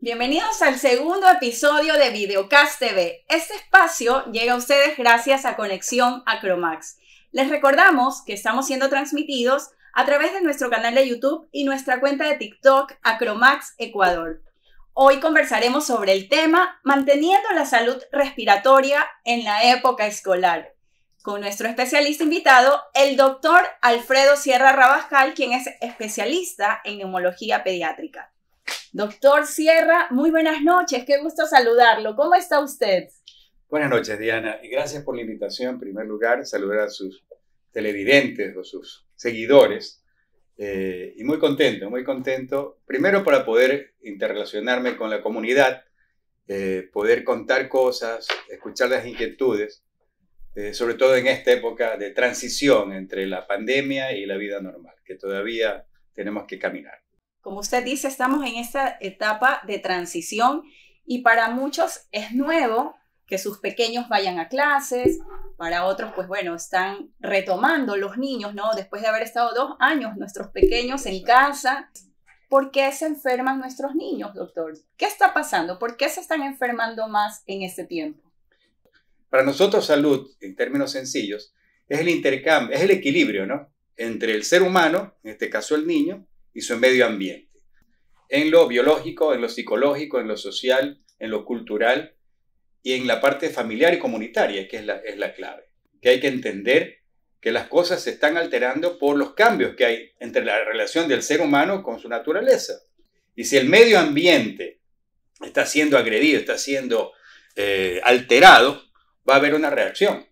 Bienvenidos al segundo episodio de Videocast TV. Este espacio llega a ustedes gracias a Conexión Acromax. Les recordamos que estamos siendo transmitidos a través de nuestro canal de YouTube y nuestra cuenta de TikTok Acromax Ecuador. Hoy conversaremos sobre el tema Manteniendo la salud respiratoria en la época escolar con nuestro especialista invitado, el doctor Alfredo Sierra Rabascal, quien es especialista en neumología pediátrica. Doctor Sierra, muy buenas noches, qué gusto saludarlo. ¿Cómo está usted? Buenas noches, Diana, y gracias por la invitación. En primer lugar, saludar a sus televidentes o sus seguidores. Eh, y muy contento, muy contento. Primero para poder interrelacionarme con la comunidad, eh, poder contar cosas, escuchar las inquietudes eh, sobre todo en esta época de transición entre la pandemia y la vida normal, que todavía tenemos que caminar. Como usted dice, estamos en esta etapa de transición y para muchos es nuevo que sus pequeños vayan a clases, para otros, pues bueno, están retomando los niños, ¿no? Después de haber estado dos años nuestros pequeños en casa. ¿Por qué se enferman nuestros niños, doctor? ¿Qué está pasando? ¿Por qué se están enfermando más en este tiempo? Para nosotros salud, en términos sencillos, es el intercambio, es el equilibrio, ¿no? Entre el ser humano, en este caso el niño, y su medio ambiente. En lo biológico, en lo psicológico, en lo social, en lo cultural y en la parte familiar y comunitaria, que es la, es la clave. Que hay que entender que las cosas se están alterando por los cambios que hay entre la relación del ser humano con su naturaleza. Y si el medio ambiente está siendo agredido, está siendo eh, alterado, va a haber una reacción.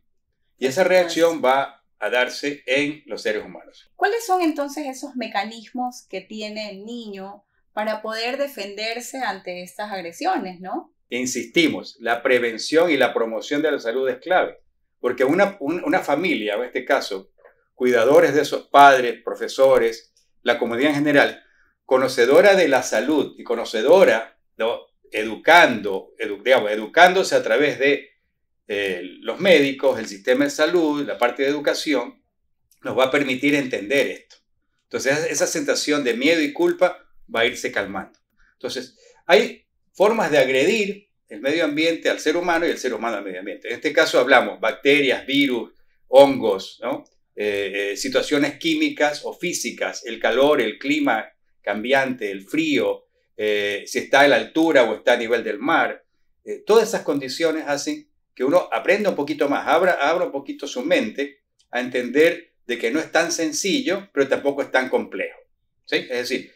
Y esa reacción va a darse en los seres humanos. ¿Cuáles son entonces esos mecanismos que tiene el niño para poder defenderse ante estas agresiones, no? Insistimos, la prevención y la promoción de la salud es clave, porque una, una familia, en este caso, cuidadores de esos padres, profesores, la comunidad en general, conocedora de la salud y conocedora, educando, educándose a través de eh, los médicos, el sistema de salud, la parte de educación, nos va a permitir entender esto. Entonces, esa sensación de miedo y culpa va a irse calmando. Entonces, hay formas de agredir el medio ambiente al ser humano y el ser humano al medio ambiente. En este caso hablamos bacterias, virus, hongos, eh, eh, situaciones químicas o físicas, el calor, el clima cambiante, el frío, si está a la altura o está a nivel del mar. todas esas condiciones hacen que uno aprenda un poquito más, abra, abra un poquito su mente a entender de que no es tan sencillo, pero tampoco es tan complejo. ¿sí? Es decir,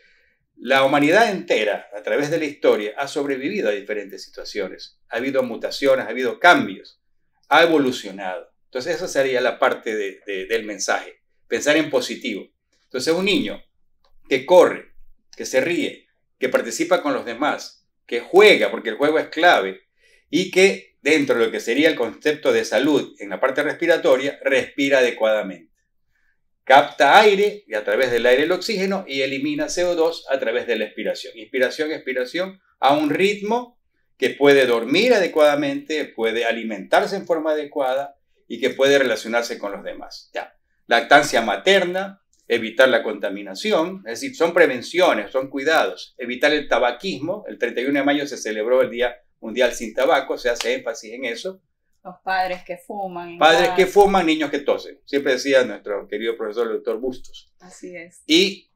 la humanidad entera, a través de la historia, ha sobrevivido a diferentes situaciones. Ha habido mutaciones, ha habido cambios, ha evolucionado. Entonces, esa sería la parte del mensaje, pensar en positivo. Entonces, un niño que corre, que se ríe, que participa con los demás, que juega, porque el juego es clave, y que dentro de lo que sería el concepto de salud en la parte respiratoria, respira adecuadamente. Capta aire y a través del aire el oxígeno y elimina CO2 a través de la expiración. Inspiración, expiración a un ritmo que puede dormir adecuadamente, puede alimentarse en forma adecuada y que puede relacionarse con los demás. Ya. Lactancia materna, evitar la contaminación, es decir, son prevenciones, son cuidados. Evitar el tabaquismo. El 31 de mayo se celebró el Día Mundial sin Tabaco, se hace énfasis en eso. Los padres que fuman. Padres que fuman, niños que tosen. Siempre decía nuestro querido profesor, el doctor Bustos. Así es. Y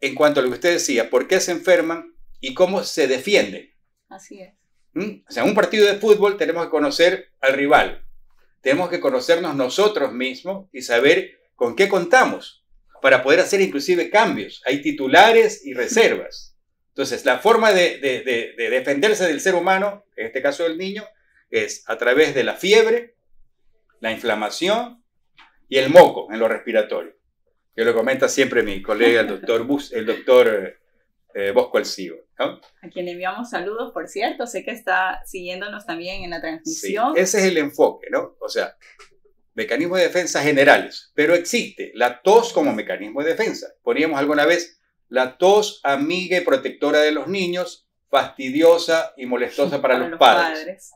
en cuanto a lo que usted decía, ¿por qué se enferman y cómo se defienden? Así es. ¿Mm? O sea, en un partido de fútbol tenemos que conocer al rival. Tenemos que conocernos nosotros mismos y saber con qué contamos para poder hacer inclusive cambios. Hay titulares y reservas. Entonces, la forma de, defenderse del ser humano, en este caso del niño, es a través de la fiebre, la inflamación y el moco en lo respiratorio. Que lo comenta siempre mi colega, el doctor, Bus, el doctor eh, Bosco Alcibo. A quien le enviamos saludos, por cierto, sé que está siguiéndonos también en la transmisión. Sí, ese es el enfoque, ¿no? O sea, mecanismos de defensa generales, pero existe la tos como mecanismo de defensa. Poníamos alguna vez la tos amiga y protectora de los niños, fastidiosa y molestosa para, los, padres.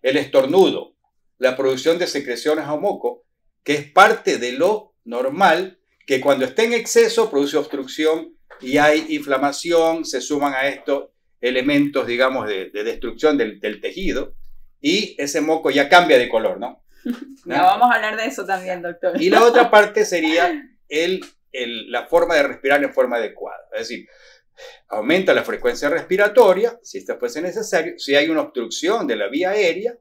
El estornudo, la producción de secreciones a moco, que es parte de lo normal, que cuando está en exceso produce obstrucción y hay inflamación, se suman a esto elementos, digamos, de, destrucción del, tejido y ese moco ya cambia de color, ¿no? Ya vamos a hablar de eso también, doctor. Y la otra parte sería el, la forma de respirar en forma adecuada. Es decir, aumenta la frecuencia respiratoria, si esto fuese necesario. Si hay una obstrucción de la vía aérea,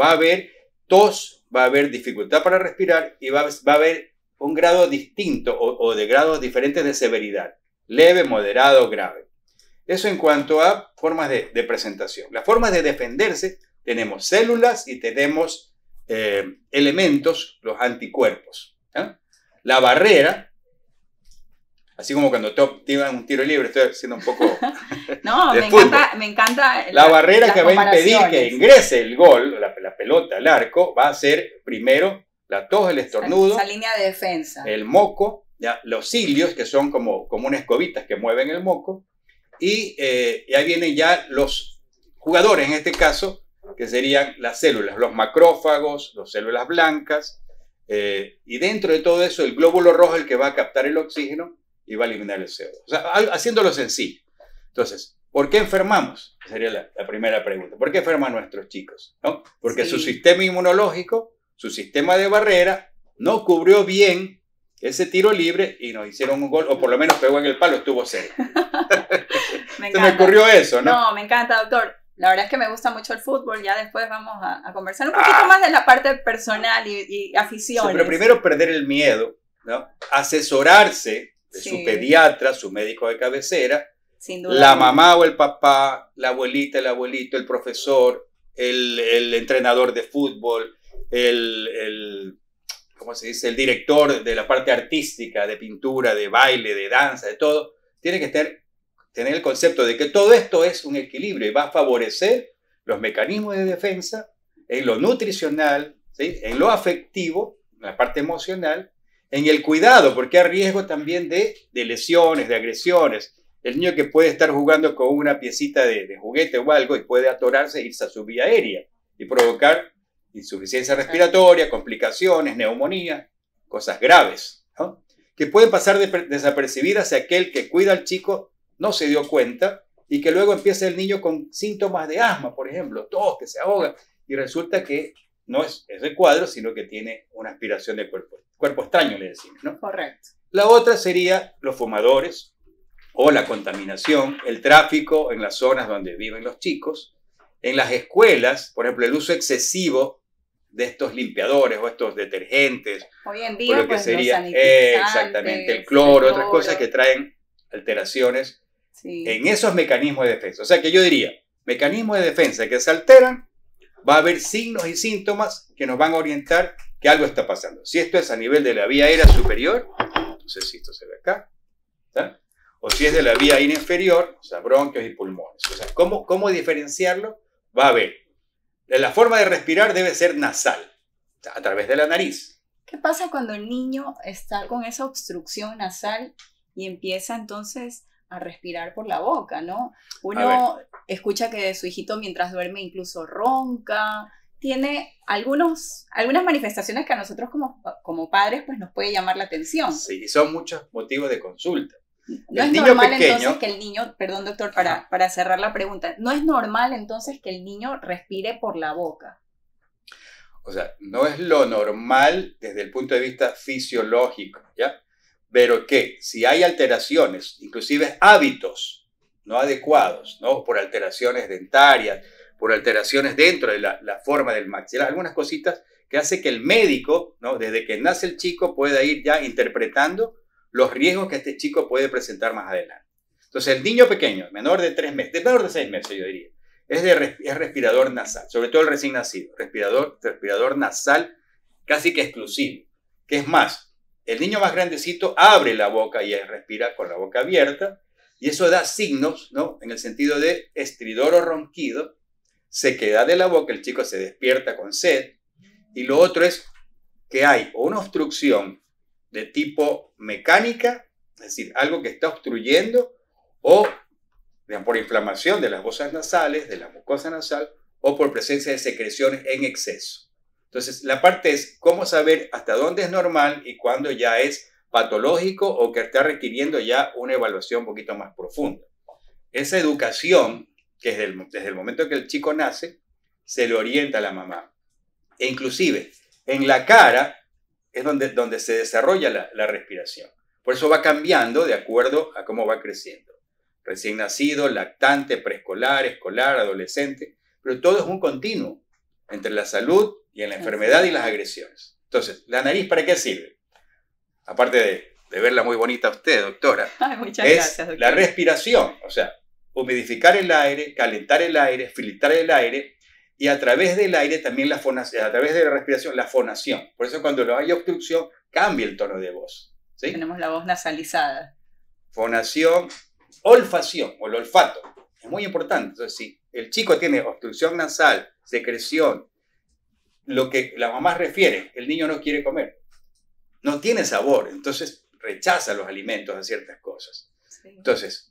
va a haber tos, va a haber dificultad para respirar y va, a haber un grado distinto o, de grados diferentes de severidad, leve, moderado, grave. Eso en cuanto a formas de, presentación. Las formas de defenderse, tenemos células y tenemos eh, elementos, los anticuerpos. La barrera, así como cuando te tiran un tiro libre, estoy haciendo un poco... no, me encanta, me encanta, La barrera que va a impedir que ingrese el gol, la, la pelota, el arco, va a ser primero la tos, el estornudo. Esa línea de defensa. El moco, ¿ya? los cilios, que son como, como unas escobitas que mueven el moco. Y, eh, ahí vienen ya los jugadores, en este caso, que serían las células, los macrófagos, las células blancas. Eh, y dentro de todo eso, el glóbulo rojo es el que va a captar el oxígeno y va a eliminar el CO2. O sea, haciéndolo sencillo. Entonces, ¿por qué enfermamos? Sería la, primera pregunta. ¿Por qué enferman nuestros chicos? ¿No? Porque su sistema inmunológico su sistema de barrera no cubrió bien ese tiro libre y nos hicieron un gol, o por lo menos pegó en el palo, estuvo cerca. me, me ocurrió eso, ¿no? No, me encanta, doctor. La verdad es que me gusta mucho el fútbol, ya después vamos a, conversar un poquito ah. más de la parte personal y, afición. pero primero perder el miedo, ¿no? Asesorarse su pediatra, su médico de cabecera, Sin duda la mamá o el papá, la abuelita, el abuelito, el profesor, el, el entrenador de fútbol, el, ¿cómo se dice? el director de la parte artística, de pintura, de baile, de danza, de todo, tiene que tener, tener el concepto de que todo esto es un equilibrio y va a favorecer los mecanismos de defensa en lo nutricional, en lo afectivo, en la parte emocional, en el cuidado, porque hay riesgo también de, lesiones, de agresiones. El niño que puede estar jugando con una piecita de, juguete o algo y puede atorarse e irse a su vía aérea y provocar insuficiencia respiratoria, complicaciones, neumonía, cosas graves, que pueden pasar desapercibidas si aquel que cuida al chico no se dio cuenta y que luego empieza el niño con síntomas de asma, por ejemplo, tos, que se ahoga, y resulta que no es ese cuadro, sino que tiene una aspiración de cuerpo, cuerpo extraño, le decimos, ¿no? Correcto. La otra sería los fumadores o la contaminación, el tráfico en las zonas donde viven los chicos, en las escuelas, por ejemplo, el uso excesivo de estos limpiadores o estos detergentes. Hoy en día, lo que pues, sería exactamente el cloro, otras cosas que traen alteraciones en esos mecanismos de defensa. O sea que yo diría, mecanismos de defensa que se alteran, va a haber signos y síntomas que nos van a orientar que algo está pasando. Si esto es a nivel de la vía aérea superior, no sé si esto se ve acá, o si es de la vía aérea inferior, o sea, bronquios y pulmones. O sea, ¿cómo, cómo diferenciarlo? Va a haber la forma de respirar debe ser nasal, a través de la nariz. ¿Qué pasa cuando el niño está con esa obstrucción nasal y empieza entonces a respirar por la boca, ¿no? Uno escucha que su hijito mientras duerme incluso ronca, tiene algunos, algunas manifestaciones que a nosotros como, como padres pues nos puede llamar la atención. Sí, son muchos motivos de consulta. No es normal entonces que el niño, perdón doctor, para, para cerrar la pregunta, no es normal entonces que el niño respire por la boca. O sea, no es lo normal desde el punto de vista fisiológico, ¿ya? Pero que si hay alteraciones, inclusive hábitos no adecuados, ¿no? Por alteraciones dentarias, por alteraciones dentro de la, forma del maxilar, algunas cositas que hace que el médico, ¿no? Desde que nace el chico pueda ir ya interpretando los riesgos que este chico puede presentar más adelante. Entonces, el niño pequeño, menor de tres meses, de menor de seis meses, yo diría, es, de, es respirador nasal, sobre todo el recién nacido, respirador, respirador nasal casi que exclusivo. Que es más, el niño más grandecito abre la boca y respira con la boca abierta, y eso da signos, ¿no? En el sentido de estridor o ronquido, sequedad de la boca, el chico se despierta con sed, y lo otro es que hay una obstrucción de tipo mecánica, es decir, algo que está obstruyendo o por inflamación de las fosas nasales, de la mucosa nasal o por presencia de secreciones en exceso. Entonces, la parte es cómo saber hasta dónde es normal y cuándo ya es patológico o que está requiriendo ya una evaluación un poquito más profunda. Esa educación que desde el, desde el momento que el chico nace, se le orienta a la mamá. E inclusive, en la cara es donde, donde se desarrolla la, la respiración. Por eso va cambiando de acuerdo a cómo va creciendo. Recién nacido, lactante, preescolar, escolar, adolescente, pero todo es un continuo entre la salud y en la enfermedad y las agresiones. Entonces, ¿la nariz para qué sirve? Aparte de, de verla muy bonita a usted, doctora, Ay, muchas es gracias, doctor. la respiración, o sea, humidificar el aire, calentar el aire, filtrar el aire y a través del aire también la fonación, a través de la respiración, la fonación. Por eso cuando no hay obstrucción, cambia el tono de voz. ¿sí? Tenemos la voz nasalizada. Fonación, olfacción o el olfato. Es muy importante. Entonces, si el chico tiene obstrucción nasal, secreción, lo que la mamá refiere, el niño no quiere comer. No tiene sabor, entonces rechaza los alimentos a ciertas cosas. Sí. Entonces,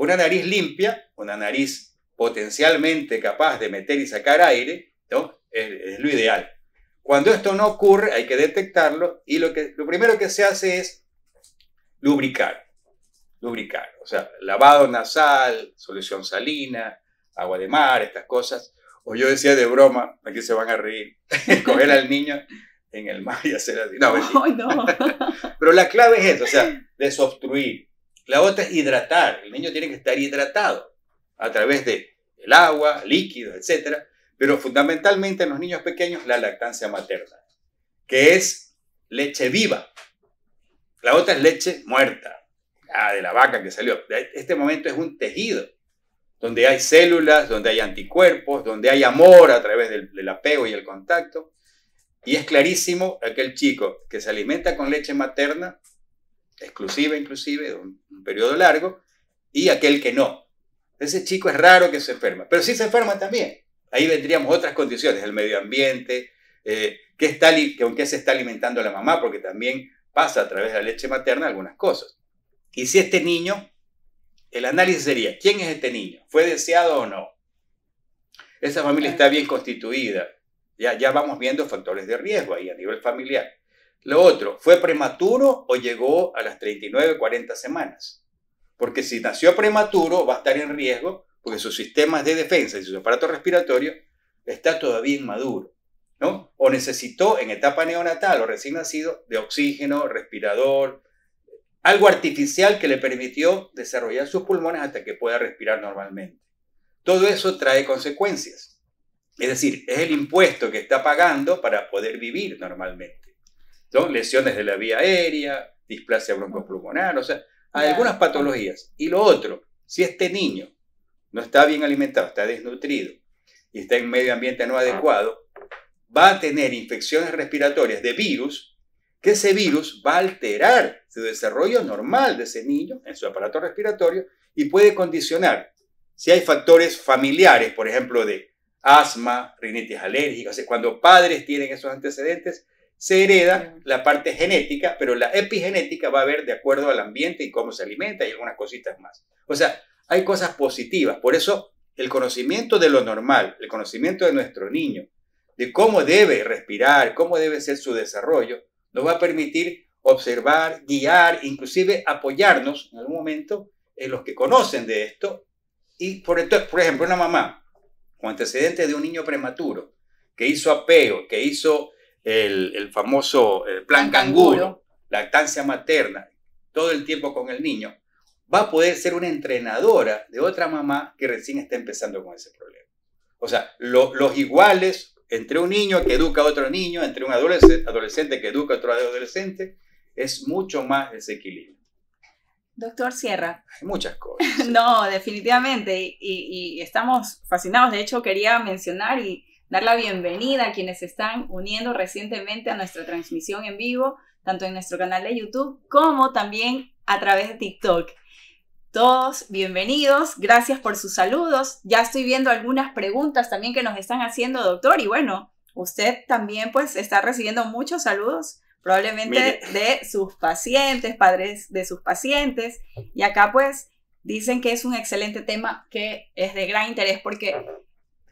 una nariz limpia, una nariz potencialmente capaz de meter y sacar aire, ¿no? es, es lo ideal. Cuando esto no ocurre, hay que detectarlo y lo, que, lo primero que se hace es lubricar. Lubricar, o sea, lavado nasal, solución salina, agua de mar, estas cosas. O yo decía de broma, aquí se van a reír, coger al niño en el mar y hacer así. No. Pero la clave es eso, o sea, desobstruir. La otra es hidratar. El niño tiene que estar hidratado a través de el agua, líquidos, etc. Pero fundamentalmente en los niños pequeños la lactancia materna, que es leche viva. La otra es leche muerta, ah, de la vaca que salió. Este momento es un tejido, donde hay células, donde hay anticuerpos, donde hay amor a través del apego y el contacto. Y es clarísimo aquel chico que se alimenta con leche materna, exclusiva inclusive, de un, un, periodo largo, y aquel que no. Ese chico es raro que se enferma, pero sí se enferma también. Ahí vendríamos otras condiciones, el medio ambiente, eh, qué está, con qué se está alimentando la mamá, porque también pasa a través de la leche materna algunas cosas. Y si este niño, el análisis sería, ¿quién es este niño? ¿Fue deseado o no? Esa familia está bien constituida, ya, ya vamos viendo factores de riesgo ahí a nivel familiar. Lo otro, ¿fue prematuro o llegó a las 39, 40 semanas? Porque si nació prematuro va a estar en riesgo porque sus sistemas de defensa y su aparato respiratorio está todavía inmaduro, ¿no? O necesitó en etapa neonatal o recién nacido de oxígeno, respirador, algo artificial que le permitió desarrollar sus pulmones hasta que pueda respirar normalmente. Todo eso trae consecuencias. Es decir, es el impuesto que está pagando para poder vivir normalmente. Son lesiones de la vía aérea, displasia broncopulmonar, o sea, hay algunas patologías. Y lo otro, si este niño no está bien alimentado, está desnutrido y está en medio ambiente no adecuado, va a tener infecciones respiratorias de virus, que ese virus va a alterar su desarrollo normal de ese niño en su aparato respiratorio y puede condicionar. Si hay factores familiares, por ejemplo, de asma, rinitis alérgica, o sea, cuando padres tienen esos antecedentes, se hereda la parte genética, pero la epigenética va a ver de acuerdo al ambiente y cómo se alimenta y algunas cositas más. O sea, hay cosas positivas. Por eso el conocimiento de lo normal, el conocimiento de nuestro niño, de cómo debe respirar, cómo debe ser su desarrollo, nos va a permitir observar, guiar, inclusive apoyarnos en algún momento en los que conocen de esto. Y por, por ejemplo, una mamá con antecedentes de un niño prematuro que hizo apego, que hizo el, el famoso el plan canguro, lactancia materna, todo el tiempo con el niño, va a poder ser una entrenadora de otra mamá que recién está empezando con ese problema. O sea, lo, los iguales entre un niño que educa a otro niño, entre un adolescente, adolescente que educa a otro adolescente, es mucho más desequilibrio. Doctor Sierra. Hay muchas cosas. No, definitivamente. Y, y, y, estamos fascinados. De hecho, quería mencionar y dar la bienvenida a quienes se están uniendo recientemente a nuestra transmisión en vivo, tanto en nuestro canal de YouTube como también a través de TikTok. Todos bienvenidos, gracias por sus saludos. Ya estoy viendo algunas preguntas también que nos están haciendo, doctor, y bueno, usted también pues está recibiendo muchos saludos, probablemente Mire. de sus pacientes, padres de sus pacientes, y acá pues dicen que es un excelente tema que es de gran interés porque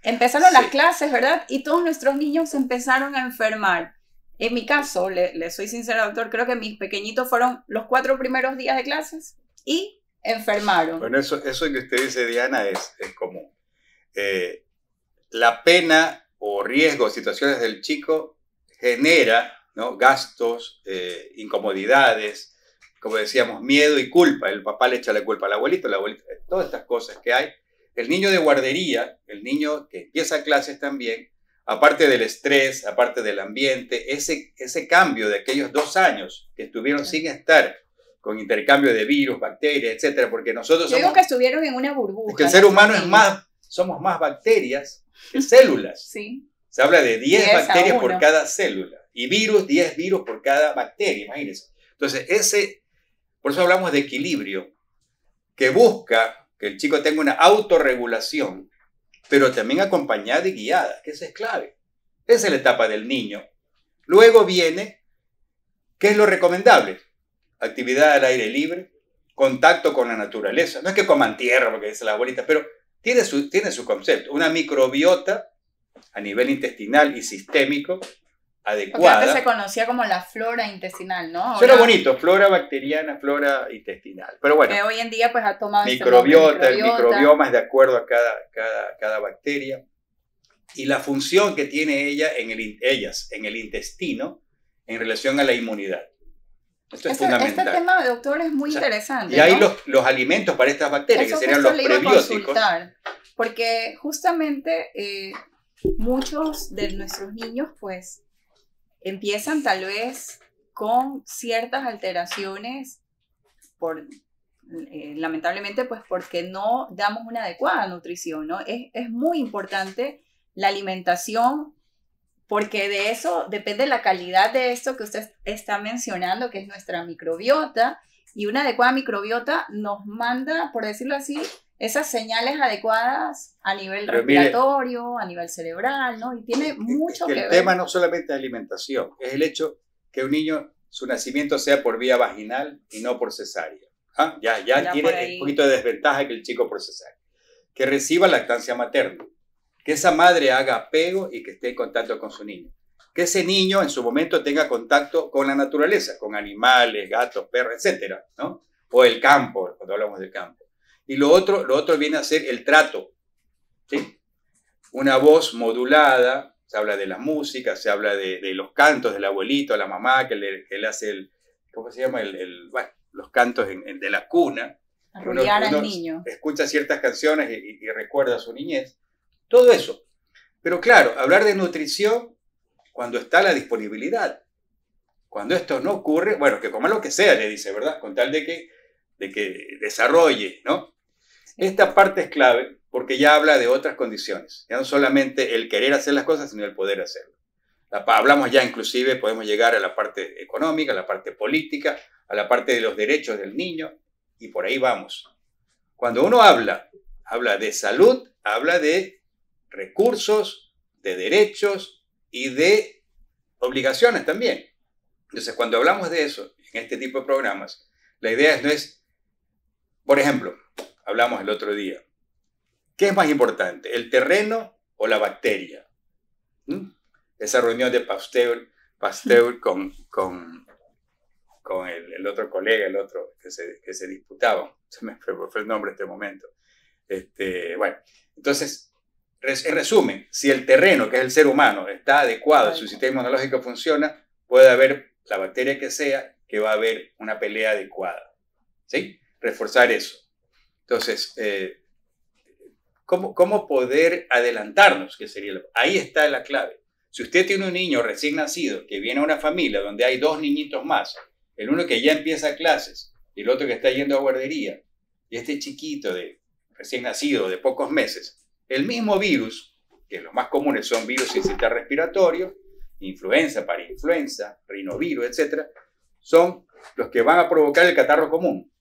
empezaron sí. las clases, ¿verdad? Y todos nuestros niños empezaron a enfermar. En mi caso, le, le soy sincera, doctor, creo que mis pequeñitos fueron los cuatro primeros días de clases y enfermaron. Bueno, eso, eso que usted dice, Diana, es, es común. eh, la pena o riesgo, situaciones del chico genera ¿no? gastos, eh, incomodidades, como decíamos, miedo y culpa. El papá le echa la culpa al abuelito, la abuelita, todas estas cosas que hay. El niño de guardería, el niño que empieza clases también, aparte del estrés, aparte del ambiente, ese, ese cambio de aquellos dos años que estuvieron sin estar con intercambio de virus, bacterias, etcétera, porque nosotros Yo digo que estuvieron en una burbuja. que el ser humano es más, somos más bacterias que células. Sí. Se habla de 10 10 a bacterias por cada célula y virus, 10 virus por cada bacteria, imagínense. Entonces, ese, por eso hablamos de equilibrio, que busca que el chico tenga una autorregulación, pero también acompañada y guiada, que esa es clave. Esa es la etapa del niño. Luego viene, ¿qué es lo recomendable? Actividad al aire libre, contacto con la naturaleza. No es que coman tierra, porque dice la abuelita, pero tiene su, tiene su concepto. Una microbiota a nivel intestinal y sistémico Porque adecuada. antes se conocía como la flora intestinal, ¿no? Suena Ahora, bonito, flora bacteriana, flora intestinal. Pero bueno, Que hoy en día pues ha tomado este microbiota, el microbioma es de acuerdo a cada, cada, cada bacteria. Y la función que tiene ella en el, ellas en el intestino en relación a la inmunidad. Esto es Este, este fundamental. tema, doctor, es muy O sea, interesante. y hay ¿no? los, los alimentos para estas bacterias, Eso que serían los prebióticos. porque justamente eh, muchos de nuestros niños pues empiezan tal vez con ciertas alteraciones por eh, lamentablemente pues porque no damos una adecuada nutrición, ¿no? Es, es muy importante la alimentación porque de eso depende la calidad de esto que usted está mencionando, que es nuestra microbiota, y una adecuada microbiota nos manda, por decirlo así, esas señales adecuadas a nivel Pero mire- respiratorio, a nivel cerebral, ¿no? Y tiene mucho que que, el ver. tema no solamente es alimentación, es el hecho que un niño, su nacimiento sea por vía vaginal y no por cesárea. ¿Ah? Ya, ya, tiene un poquito de desventaja que el chico por cesárea. Que reciba lactancia materna. Que esa madre haga apego y que esté en contacto con su niño. Que ese niño en su momento tenga contacto con la naturaleza, con animales, gatos, perros, etcétera, ¿no? O el campo, cuando hablamos del campo. Y lo otro, lo otro viene a ser el trato, ¿sí? Una voz modulada, se habla de la música, se habla de, de los cantos del abuelito, la mamá, que le, que le hace el, ¿cómo se llama? El, el- bueno, los cantos en- en- de la cuna. Arrullar al niño. Escucha ciertas canciones y, y- y recuerda su niñez. Todo eso. Pero claro, hablar de nutrición cuando está la disponibilidad. Cuando esto no ocurre, bueno, que coma lo que sea, le dice, ¿verdad? Con tal de que, de que desarrolle, ¿no? Esta parte es clave porque ya habla de otras condiciones. Ya no solamente el querer hacer las cosas, sino el poder hacerlo. Hablamos ya inclusive, podemos llegar a la parte económica, a la parte política, a la parte de los derechos del niño, y por ahí vamos. Cuando uno habla, habla de salud, habla de recursos, de derechos y de obligaciones también. Entonces, cuando hablamos de eso en este tipo de programas, la idea no es, por ejemplo, hablamos el otro día, ¿qué es más importante, el terreno o la bacteria? ¿Mm? Esa reunión de Pasteur, Pasteur con, con, con el, el otro colega, el otro que se, que se disputaban, se me fue, fue el nombre en este momento. Este, bueno, entonces, res- en resumen, si el terreno, que es el ser humano, está adecuado, su sistema inmunológico funciona, puede haber la bacteria que sea, que va a haber una pelea adecuada. ¿Sí? Reforzar eso. Entonces, eh, ¿cómo, ¿cómo poder adelantarnos? Que sería Ahí está la clave. Si usted tiene un niño recién nacido que viene a una familia donde hay dos niñitos más, el uno que ya empieza clases y el otro que está yendo a guardería, y este chiquito de recién nacido de pocos meses, el mismo virus, que los más comunes son virus respiratorio, influenza, parainfluenza, rinovirus, etc., son los que van a provocar el catarro común.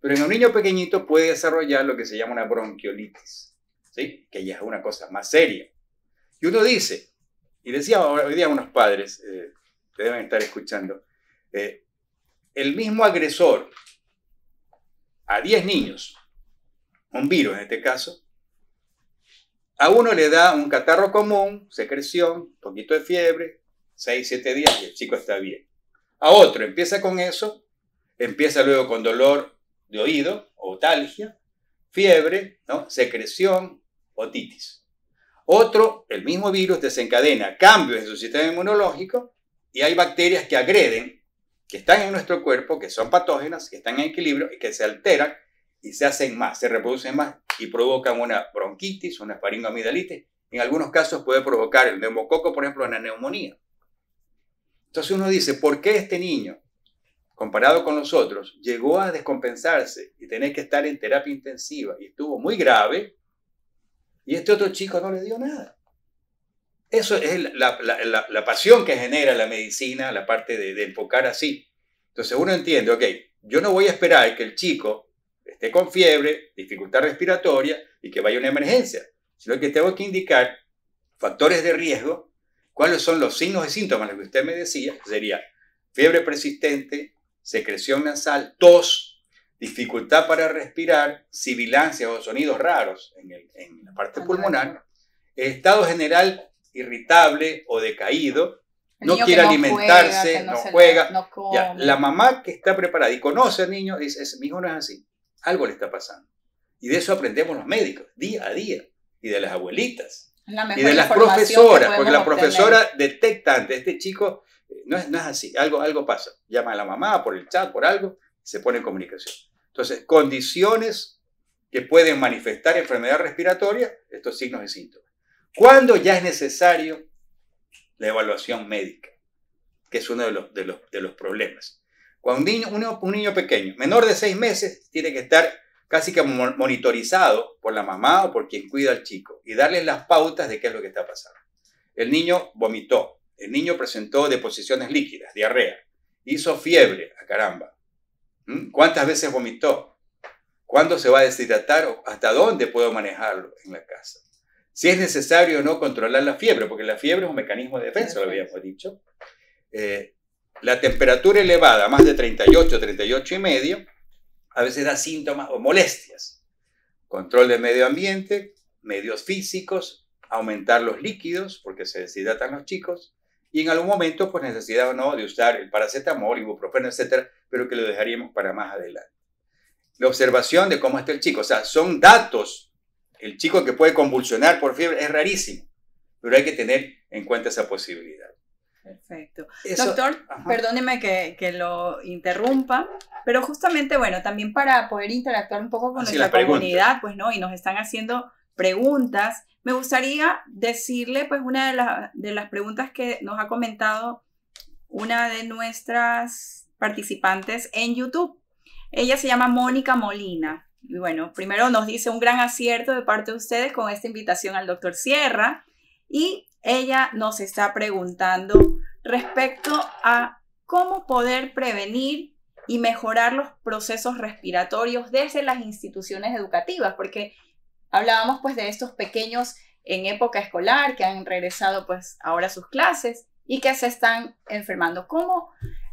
Pero en un niño pequeñito puede desarrollar lo que se llama una bronquiolitis, ¿sí? que ya es una cosa más seria. Y uno dice, y decía hoy día unos padres, eh, que deben estar escuchando, eh, el mismo agresor a 10 niños, un virus en este caso, a uno le da un catarro común, secreción, poquito de fiebre, 6, 7 días y el chico está bien. A otro empieza con eso, empieza luego con dolor de oído, otalgia, fiebre, secreción, otitis. Otro, el mismo virus desencadena cambios en su sistema inmunológico y hay bacterias que agreden, que están en nuestro cuerpo, que son patógenas, que están en equilibrio y que se alteran y se hacen más, se reproducen más y provocan una bronquitis, una faringoamidalitis. En algunos casos puede provocar el neumococo, por ejemplo, una neumonía. Entonces uno dice, ¿por qué este niño, comparado con los otros, llegó a descompensarse y tener que estar en terapia intensiva y estuvo muy grave y este otro chico no le dio nada? Eso es la, pasión que genera la medicina, la parte de, de enfocar así. Entonces uno entiende, ok, yo no voy a esperar que el chico esté con fiebre, dificultad respiratoria y que vaya a una emergencia, sino que tengo que indicar factores de riesgo, cuáles son los signos y síntomas, lo que usted me decía, sería fiebre persistente, secreción nasal, tos, dificultad para respirar, sibilancias o sonidos raros en, la parte pulmonar, estado general irritable o decaído, no quiere alimentarse, no juega. la mamá que está preparada y conoce al niño dice, mi hijo no es así algo le está pasando. Y de eso aprendemos los médicos, día a día, y de las abuelitas, y de las profesoras, porque la profesora detecta antes, este chico eh, no es, no es así, algo, algo pasa. Llama a la mamá por el chat, por algo, se pone en comunicación. Entonces, condiciones que pueden manifestar enfermedad respiratoria, estos signos y síntomas. ¿Cuándo ya es necesario la evaluación médica? Que es uno de los, de los, de los problemas. Cuando un niño, un niño pequeño, menor de seis meses, tiene que estar casi que monitorizado por la mamá o por quien cuida al chico y darle las pautas de qué es lo que está pasando. El niño vomitó, el niño presentó deposiciones líquidas, diarrea, hizo fiebre, a caramba. ¿Mm? ¿Cuántas veces vomitó? ¿Cuándo se va a deshidratar? ¿Hasta dónde puedo manejarlo en la casa? Si es necesario o no controlar la fiebre, porque la fiebre es un mecanismo de defensa, lo habíamos dicho. Eh, la temperatura elevada, más de 38, 38 y medio, a veces da síntomas o molestias. Control del medio ambiente, medios físicos, aumentar los líquidos porque se deshidratan los chicos y en algún momento pues necesidad o no de usar el paracetamol, ibuprofeno, etcétera, pero que lo dejaríamos para más adelante. La observación de cómo está el chico, o sea, son datos. El chico que puede convulsionar por fiebre es rarísimo, pero hay que tener en cuenta esa posibilidad. Perfecto. Doctor, perdóneme que, lo interrumpa, pero justamente, bueno, también para poder interactuar un poco con nuestra comunidad, pues, ¿no? Y nos están haciendo preguntas. Me gustaría decirle, pues, una de, de las preguntas que nos ha comentado una de nuestras participantes en YouTube. Ella se llama Mónica Molina. Y bueno, primero nos dice un gran acierto de parte de ustedes con esta invitación al doctor Sierra. Y ella nos está preguntando respecto a cómo poder prevenir y mejorar los procesos respiratorios desde las instituciones educativas, porque hablábamos pues de estos pequeños en época escolar que han regresado pues ahora a sus clases y que se están enfermando. ¿Cómo?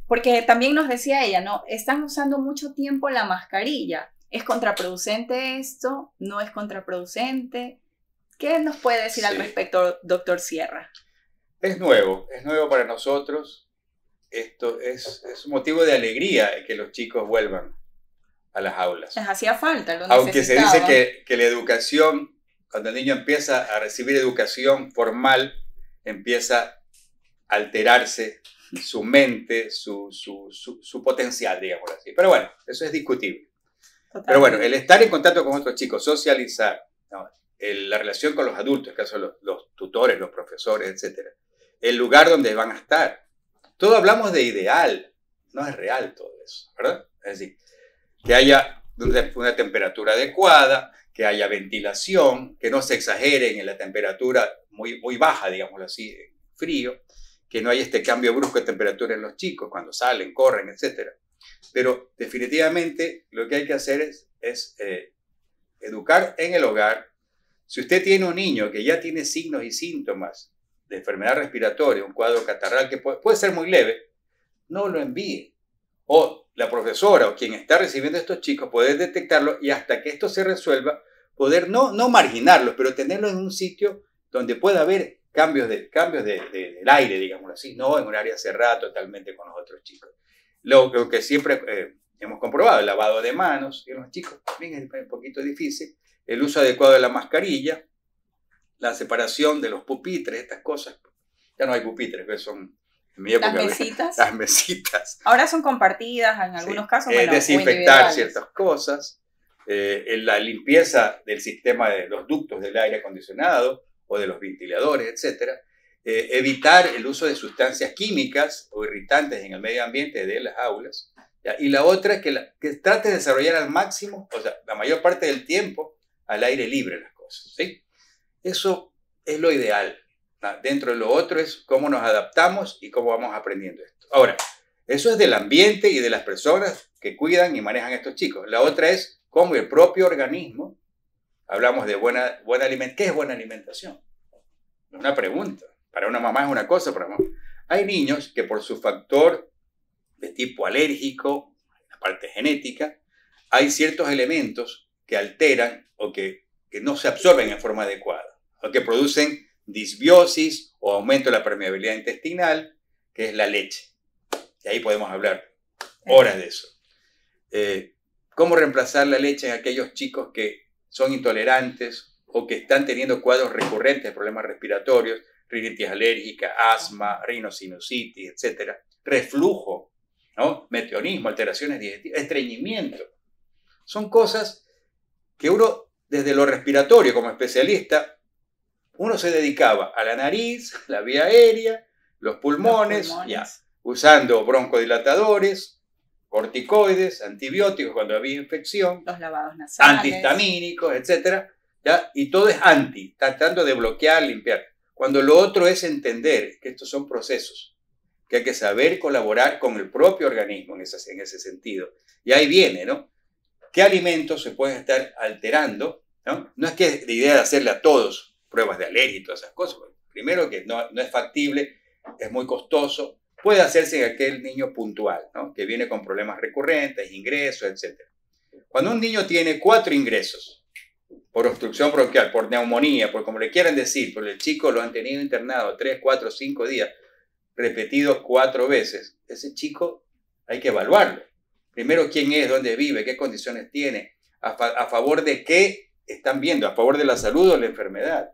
Porque también nos decía ella, ¿no? Están usando mucho tiempo la mascarilla. ¿Es contraproducente esto? ¿No es contraproducente? ¿Qué nos puede decir al respecto, doctor Sierra? Es nuevo, es nuevo para nosotros. Esto es, es un motivo de alegría que los chicos vuelvan a las aulas. Les hacía falta, Aunque se dice que, que la educación, cuando el niño empieza a recibir educación formal, empieza a alterarse su mente, su, su, su, potencial, digamos así. Pero bueno, eso es discutible. Pero bueno, el estar en contacto con otros chicos, socializar, la relación con los adultos, en caso de los, los, tutores, los profesores, etc. El lugar donde van a estar. Todo hablamos de ideal, no es real todo eso, ¿verdad? Es decir, que haya una temperatura adecuada, que haya ventilación, que no se exageren en la temperatura muy, muy baja, digámoslo así, frío, que no haya este cambio brusco de temperatura en los chicos cuando salen, corren, etc. Pero definitivamente lo que hay que hacer es, es eh, educar en el hogar, si usted tiene un niño que ya tiene signos y síntomas de enfermedad respiratoria, un cuadro catarral que puede, ser muy leve, no lo envíe. O la profesora o quien está recibiendo a estos chicos puede detectarlo y hasta que esto se resuelva, poder no, no marginarlos, pero tenerlos en un sitio donde pueda haber cambios, de, cambios de, del aire, digamos así, no en un área cerrada totalmente con los otros chicos. Lo, que siempre eh, hemos comprobado, el lavado de manos, en los chicos también es un poquito difícil, el uso adecuado de la mascarilla, la separación de los pupitres, estas cosas. Ya no hay pupitres, que son en mi época, las mesitas. Las mesitas. Ahora son compartidas en algunos casos. Eh, desinfectar ciertas cosas. Eh, en la limpieza del sistema de los ductos del aire acondicionado o de los ventiladores, etc. Eh, evitar el uso de sustancias químicas o irritantes en el medio ambiente de las aulas. Y la otra es que, que trate de desarrollar al máximo, o sea, la mayor parte del tiempo, al aire libre las cosas. ¿sí? Eso es lo ideal. Dentro de lo otro es cómo nos adaptamos y cómo vamos aprendiendo esto. Ahora, eso es del ambiente y de las personas que cuidan y manejan a estos chicos. La otra es cómo el propio organismo, hablamos de buena, buena alimentación. ¿Qué es buena alimentación? Es una pregunta. Para una mamá es una cosa, para mamá. Hay niños que por su factor de tipo alérgico, la parte genética, hay ciertos elementos que alteran o que, no se absorben en forma adecuada, o que producen disbiosis o aumento de la permeabilidad intestinal, que es la leche. Y ahí podemos hablar horas de eso. Eh, ¿Cómo reemplazar la leche en aquellos chicos que son intolerantes o que están teniendo cuadros recurrentes de problemas respiratorios, rinitis alérgica, asma, rinosinusitis, etcétera, reflujo, ¿no? alteraciones digestivas, estreñimiento? Son cosas que uno, desde lo respiratorio como especialista, uno se dedicaba a la nariz, la vía aérea, los pulmones, Ya, usando broncodilatadores, corticoides, antibióticos cuando había infección, los lavados nasales, antihistamínicos, etc. ¿ya? Y todo es anti, tratando de bloquear, limpiar. Cuando lo otro es entender que estos son procesos, que hay que saber colaborar con el propio organismo en ese, en ese sentido. Y ahí viene, ¿no? ¿Qué alimentos se pueden estar alterando? No, no es que la idea de hacerle a todos pruebas de alergia y todas esas cosas. Primero que no, no es factible, es muy costoso, puede hacerse en aquel niño puntual, ¿no? que viene con problemas recurrentes, ingresos, etc. Cuando un niño tiene cuatro ingresos, por obstrucción bronquial, por neumonía, por como le quieran decir, por el chico lo han tenido internado tres, cuatro, cinco días, repetidos cuatro veces, ese chico hay que evaluarlo. Primero, quién es, dónde vive, qué condiciones tiene, a, favor de qué están viendo, a favor de la salud o la enfermedad.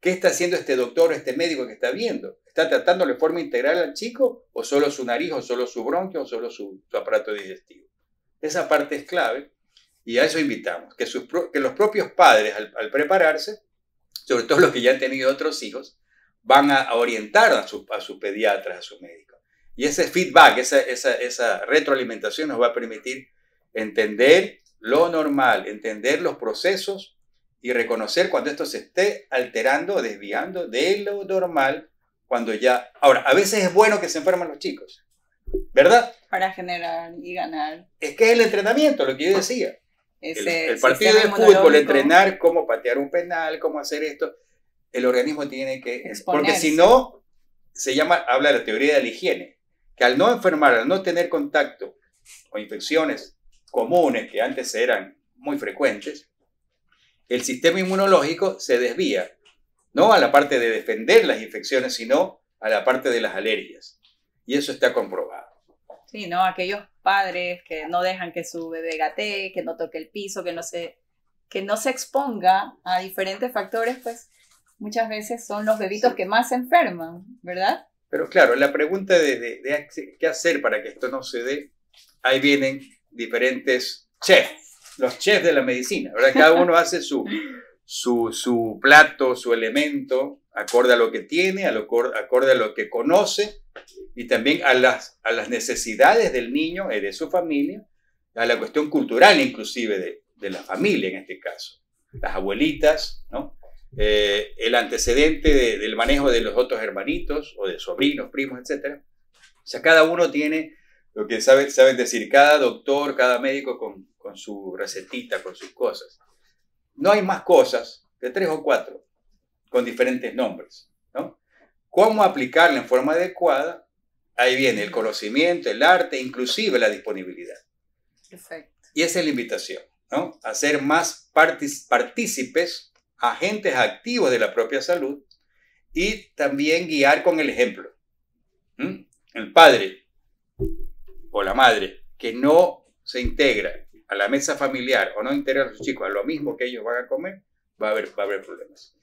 ¿Qué está haciendo este doctor, este médico que está viendo? ¿Está tratando de forma integral al chico o solo su nariz o solo su bronquio o solo su, aparato digestivo? Esa parte es clave y a eso invitamos, que, los propios padres al, prepararse, sobre todo los que ya han tenido otros hijos, van a, orientar a, su, sus pediatras, a sus médicos. Y ese feedback, esa, esa, esa retroalimentación nos va a permitir entender lo normal, entender los procesos y reconocer cuando esto se esté alterando o desviando de lo normal cuando ya... Ahora, a veces es bueno que se enfermen los chicos, ¿verdad? Para generar y ganar. Es que es el entrenamiento, lo que yo decía. el, partido de fútbol, entrenar cómo patear un penal, cómo hacer esto, el organismo tiene que... Porque si no, se llama, habla de la teoría de la higiene, que al no enfermar, al no tener contacto con infecciones comunes que antes eran muy frecuentes, el sistema inmunológico se desvía, no a la parte de defender las infecciones, sino a la parte de las alergias. Y eso está comprobado. Sí, ¿no? Aquellos padres que no dejan que su bebé gatee, que no toque el piso, que no se, que no se exponga a diferentes factores, pues muchas veces son los bebitos que más se enferman, ¿verdad? Pero claro, la pregunta de, de qué hacer para que esto no se dé, ahí vienen diferentes chefs los chefs de la medicina, ¿verdad? Cada uno hace su, su, plato, su elemento, acorde a lo que tiene, a lo, acorde a lo que conoce y también a las, a las necesidades del niño y de su familia, a la cuestión cultural inclusive de, de la familia en este caso. Las abuelitas, ¿no? Eh, el antecedente del manejo de los otros hermanitos o de sobrinos, primos, etc. O sea, cada uno tiene lo que saben, saben decir, cada doctor, cada médico con, con su recetita, con sus cosas. No hay más cosas que tres o cuatro con diferentes nombres. ¿no? ¿Cómo aplicarla en forma adecuada? Ahí viene el conocimiento, el arte, inclusive la disponibilidad. Perfecto. Y esa es la invitación, ¿no? A ser más partícipes, agentes activos de la propia salud y también guiar con el ejemplo. El padre o la madre que no se integra a la mesa familiar o no integra a sus chicos a lo mismo que ellos van a comer, va a haber, va a haber problemas.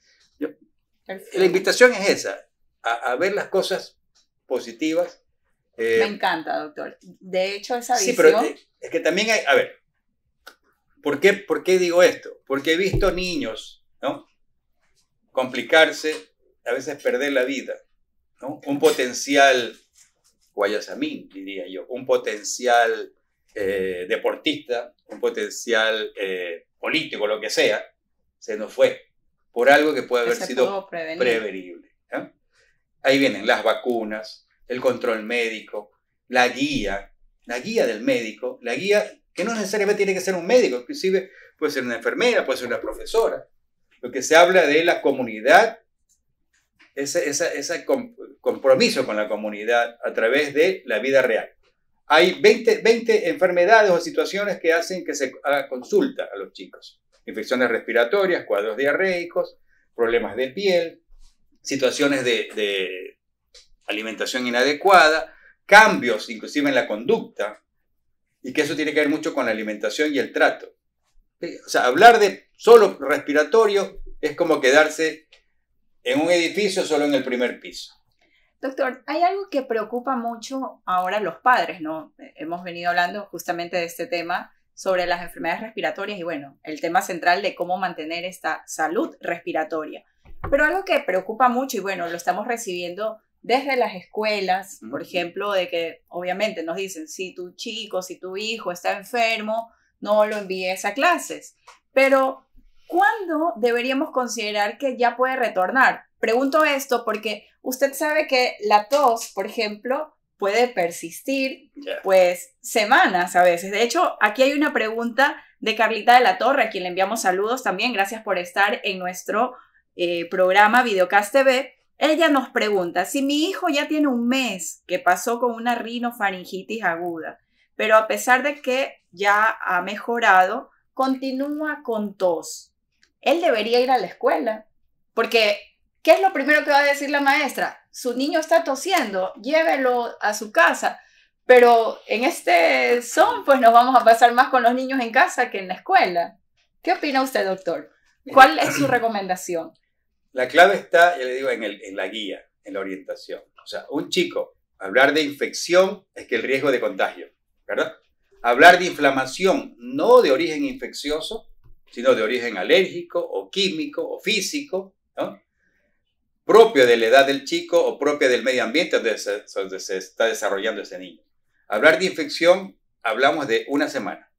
La invitación es esa, a, ver las cosas positivas. Eh, Me encanta, doctor. De hecho, esa visión... Sí, pero es que también hay, a ver, ¿por qué, ¿por qué digo esto? Porque he visto niños, ¿no? Complicarse, a veces perder la vida, ¿no? Un potencial guayasamín, diría yo, un potencial eh, deportista, un potencial eh, político, lo que sea, se nos fue por algo que puede haber sido prevenible. Ahí vienen las vacunas, el control médico, la guía, la guía del médico, la guía que no necesariamente tiene que ser un médico, inclusive puede ser una enfermera, puede ser una profesora. Lo que se habla de la comunidad, ese, compromiso con la comunidad a través de la vida real. Hay 20, 20 enfermedades o situaciones que hacen que se haga consulta a los chicos. Infecciones respiratorias, cuadros diarreicos, problemas de piel, situaciones de, de alimentación inadecuada, cambios inclusive en la conducta, y que eso tiene que ver mucho con la alimentación y el trato. O sea, hablar de solo respiratorio es como quedarse en un edificio solo en el primer piso. Doctor, hay algo que preocupa mucho ahora a los padres, ¿no? Hemos venido hablando justamente de este tema sobre las enfermedades respiratorias y bueno, el tema central de cómo mantener esta salud respiratoria. Pero algo que preocupa mucho y bueno, lo estamos recibiendo desde las escuelas, por ejemplo, de que obviamente nos dicen, si tu chico, si tu hijo está enfermo, no lo envíes a clases. Pero, ¿cuándo deberíamos considerar que ya puede retornar? Pregunto esto porque usted sabe que la tos, por ejemplo, puede persistir pues semanas a veces. De hecho, aquí hay una pregunta de Carlita de la Torre, a quien le enviamos saludos también. Gracias por estar en nuestro eh, programa Videocast TV. Ella nos pregunta, si mi hijo ya tiene un mes que pasó con una rinofaringitis aguda, pero a pesar de que ya ha mejorado, continúa con tos, ¿él debería ir a la escuela? Porque, ¿qué es lo primero que va a decir la maestra? Su niño está tosiendo, llévelo a su casa. Pero en este son, pues nos vamos a pasar más con los niños en casa que en la escuela. ¿Qué opina usted, doctor? ¿Cuál es su recomendación? La clave está, ya le digo, en, el, en la guía, en la orientación. O sea, un chico, hablar de infección es que el riesgo de contagio, Hablar de inflamación, no de origen infeccioso, sino de origen alérgico o químico o físico, propio de la edad del chico o propio del medio ambiente donde se, donde se está desarrollando ese niño. Hablar de infección, hablamos de una semana,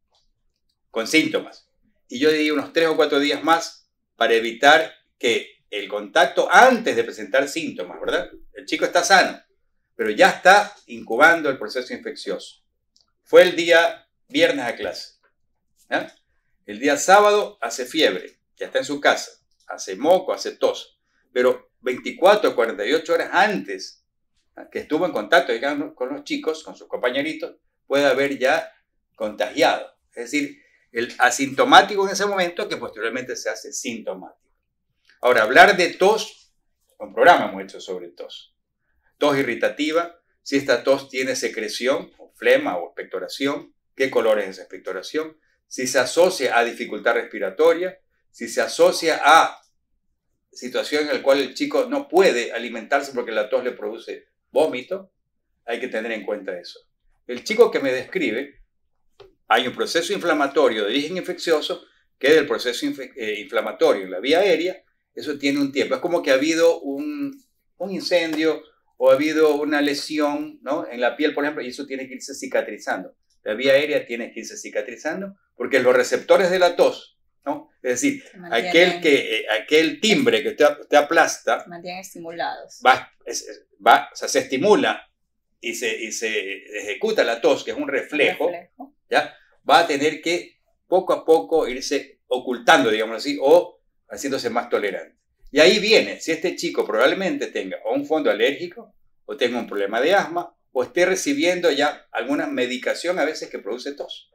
con síntomas. Y yo diría unos tres o cuatro días más para evitar que el contacto antes de presentar síntomas, ¿verdad? El chico está sano, pero ya está incubando el proceso infeccioso. Fue el día viernes a clase. El día sábado hace fiebre, ya está en su casa, hace moco, hace tos, pero 24 o 48 horas antes que estuvo en contacto con los chicos, con sus compañeritos, puede haber ya contagiado. Es decir, el asintomático en ese momento que posteriormente se hace sintomático. Ahora, hablar de tos, un programa hemos hecho sobre tos. Tos irritativa, si esta tos tiene secreción, o flema o expectoración, qué color es esa expectoración, si se asocia a dificultad respiratoria, si se asocia a situación en la cual el chico no puede alimentarse porque la tos le produce vómito, hay que tener en cuenta eso. El chico que me describe, hay un proceso inflamatorio de origen infeccioso, que es el proceso eh, inflamatorio en la vía aérea, eso tiene un tiempo. Es como que ha habido un, incendio o ha habido una lesión ¿no? en la piel, por ejemplo, y eso tiene que irse cicatrizando. La vía aérea tiene que irse cicatrizando porque los receptores de la tos, ¿no? es decir, aquel, que, eh, aquel timbre que te, aplasta, se mantienen estimulados. Va, va, o sea, se estimula y se, y se ejecuta la tos, que es un reflejo, reflejo, ¿ya? va a tener que poco a poco irse ocultando, digamos así, o haciéndose más tolerante. Y ahí viene, si este chico probablemente tenga o un fondo alérgico, o tenga un problema de asma, o esté recibiendo ya alguna medicación a veces que produce tos,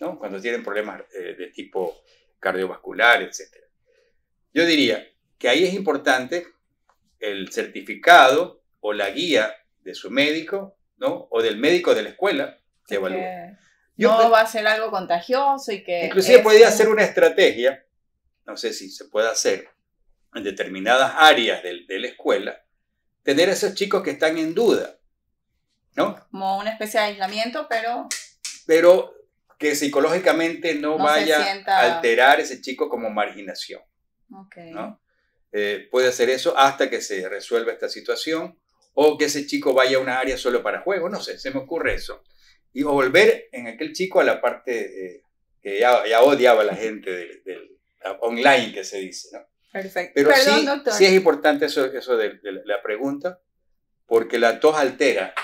¿no? cuando tienen problemas eh, de tipo cardiovascular, etc. Yo diría que ahí es importante el certificado o la guía de su médico, ¿no? O del médico de la escuela que evalúe. no va a ser algo contagioso y que... Inclusive podría ser una estrategia no sé si se puede hacer, en determinadas áreas de, de la escuela, tener a esos chicos que están en duda, ¿no? Como una especie de aislamiento, pero... Pero que psicológicamente no, No vaya sienta- a alterar ese chico como marginación, Ok. ¿no? Eh, puede hacer eso hasta que se resuelva esta situación o que ese chico vaya a una área solo para juegos, no sé, se me ocurre eso. Y o volver en aquel chico a la parte eh, que ya, ya odiaba la gente del, del- online que se dice, ¿no? Perfecto. Pero Perdón, sí, doctor. sí es importante eso, eso de, de la- pregunta, porque la tos altera.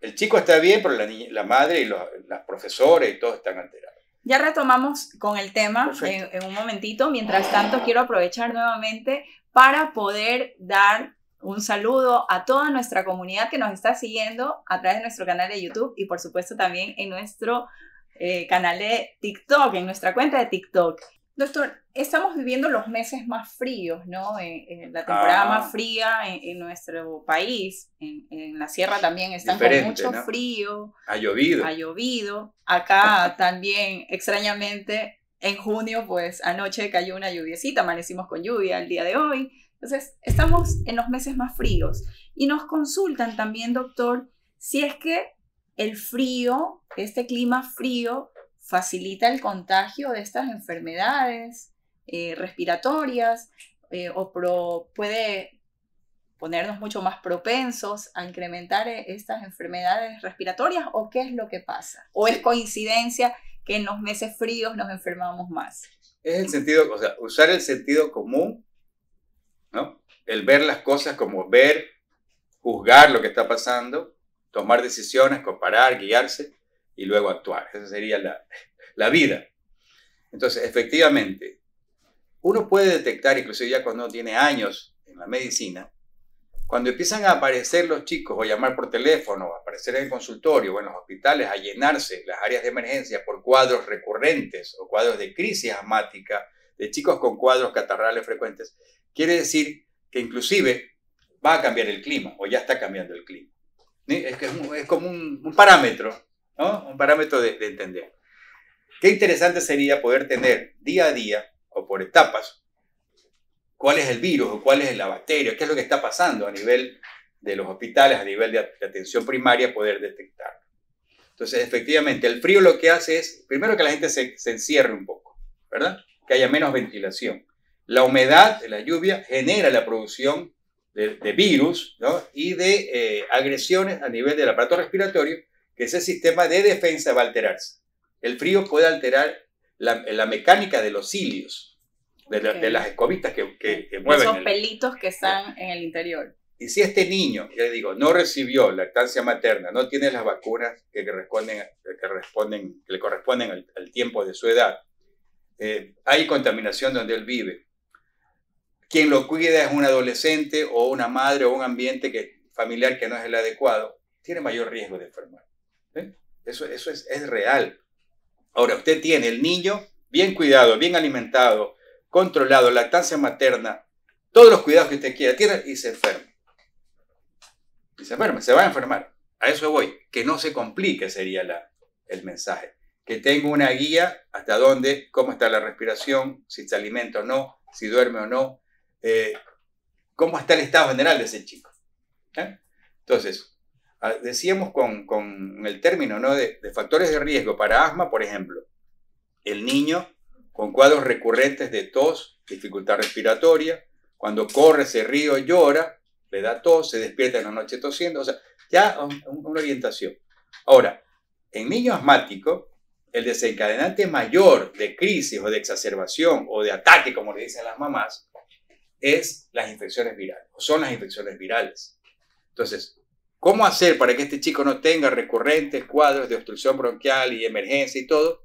El chico está bien, pero la, ni- la madre y los, las profesoras y todos están alterados. Ya retomamos con el tema en, en un momentito. Mientras tanto, quiero aprovechar nuevamente para poder dar un saludo a toda nuestra comunidad que nos está siguiendo a través de nuestro canal de YouTube y por supuesto también en nuestro eh, canal de TikTok, en nuestra cuenta de TikTok. Doctor, estamos viviendo los meses más fríos, ¿no? En, en la temporada Ah. más fría en, en nuestro país. En, en la sierra también están con mucho ¿no? frío Ha llovido. ha llovido. Acá también, extrañamente, en junio, pues anoche cayó una lluviecita, amanecimos con lluvia el día de hoy. Entonces, estamos en los meses más fríos. Y nos consultan también, doctor, si es que el frío, este clima frío, facilita el contagio de estas enfermedades eh, respiratorias eh, o pro- puede ponernos mucho más propensos a incrementar eh, estas enfermedades respiratorias o qué es lo que pasa? ¿O es coincidencia que en los meses fríos nos enfermamos más? Es el sentido, o sea, usar el sentido común, ¿no? El ver las cosas como ver, juzgar lo que está pasando, tomar decisiones, comparar, guiarse y luego actuar. Esa sería la, la vida. Entonces, efectivamente, uno puede detectar, inclusive ya cuando uno tiene años en la medicina, cuando empiezan a aparecer los chicos o llamar por teléfono, o aparecer en el consultorio o en los hospitales, a llenarse las áreas de emergencia por cuadros recurrentes o cuadros de crisis asmática, de chicos con cuadros catarrales frecuentes, quiere decir que inclusive va a cambiar el clima o ya está cambiando el clima. Es, como un parámetro, un parámetro de, de entender. Qué interesante sería poder tener día a día o por etapas cuál es el virus o cuál es la bacteria, qué es lo que está pasando a nivel de los hospitales, a nivel de, atención primaria, poder detectar. Entonces, efectivamente, el frío lo que hace es, primero que la gente se, encierre un poco, ¿verdad? Que haya menos ventilación. La humedad de la lluvia genera la producción de, virus y de eh, agresiones a nivel del aparato respiratorio, que ese sistema de defensa va a alterarse. El frío puede alterar la, la mecánica de los cilios, de, la- Ok. de las escobitas que, que- que mueven. Esos el- pelitos que están en el interior. y si este niño, ya le digo, no recibió lactancia materna, no tiene las vacunas que, que responden, que, responden, que le corresponden al, al tiempo de su edad, eh, hay contaminación donde él vive. Quien lo cuida es un adolescente o una madre o un ambiente que, familiar que no es el adecuado, tiene mayor riesgo de enfermar. Eso, eso es, es real. Ahora, usted tiene el niño bien cuidado, bien alimentado, controlado, lactancia materna, todos los cuidados que usted quiera, tiene y se enferma. Y se enferma, se va a enfermar. A eso voy, que no se complique sería la, el mensaje. Que tenga una guía hasta dónde, cómo está la respiración, si se alimenta o no, si duerme o no, eh, cómo está el estado general de ese chico. ¿eh? Entonces, decíamos con, con el término ¿no? de, factores de riesgo para asma, por ejemplo, el niño con cuadros recurrentes de tos, dificultad respiratoria, cuando corre, se ríe o llora, le da tos, se despierta en la noche tosiendo, o sea, ya un- un- una orientación. Ahora, en niño asmático, el desencadenante mayor de crisis o de exacerbación o de ataque, como le dicen las mamás, es las infecciones virales, o son las infecciones virales. Entonces, ¿cómo hacer para que este chico no tenga recurrentes cuadros de obstrucción bronquial y emergencia y todo?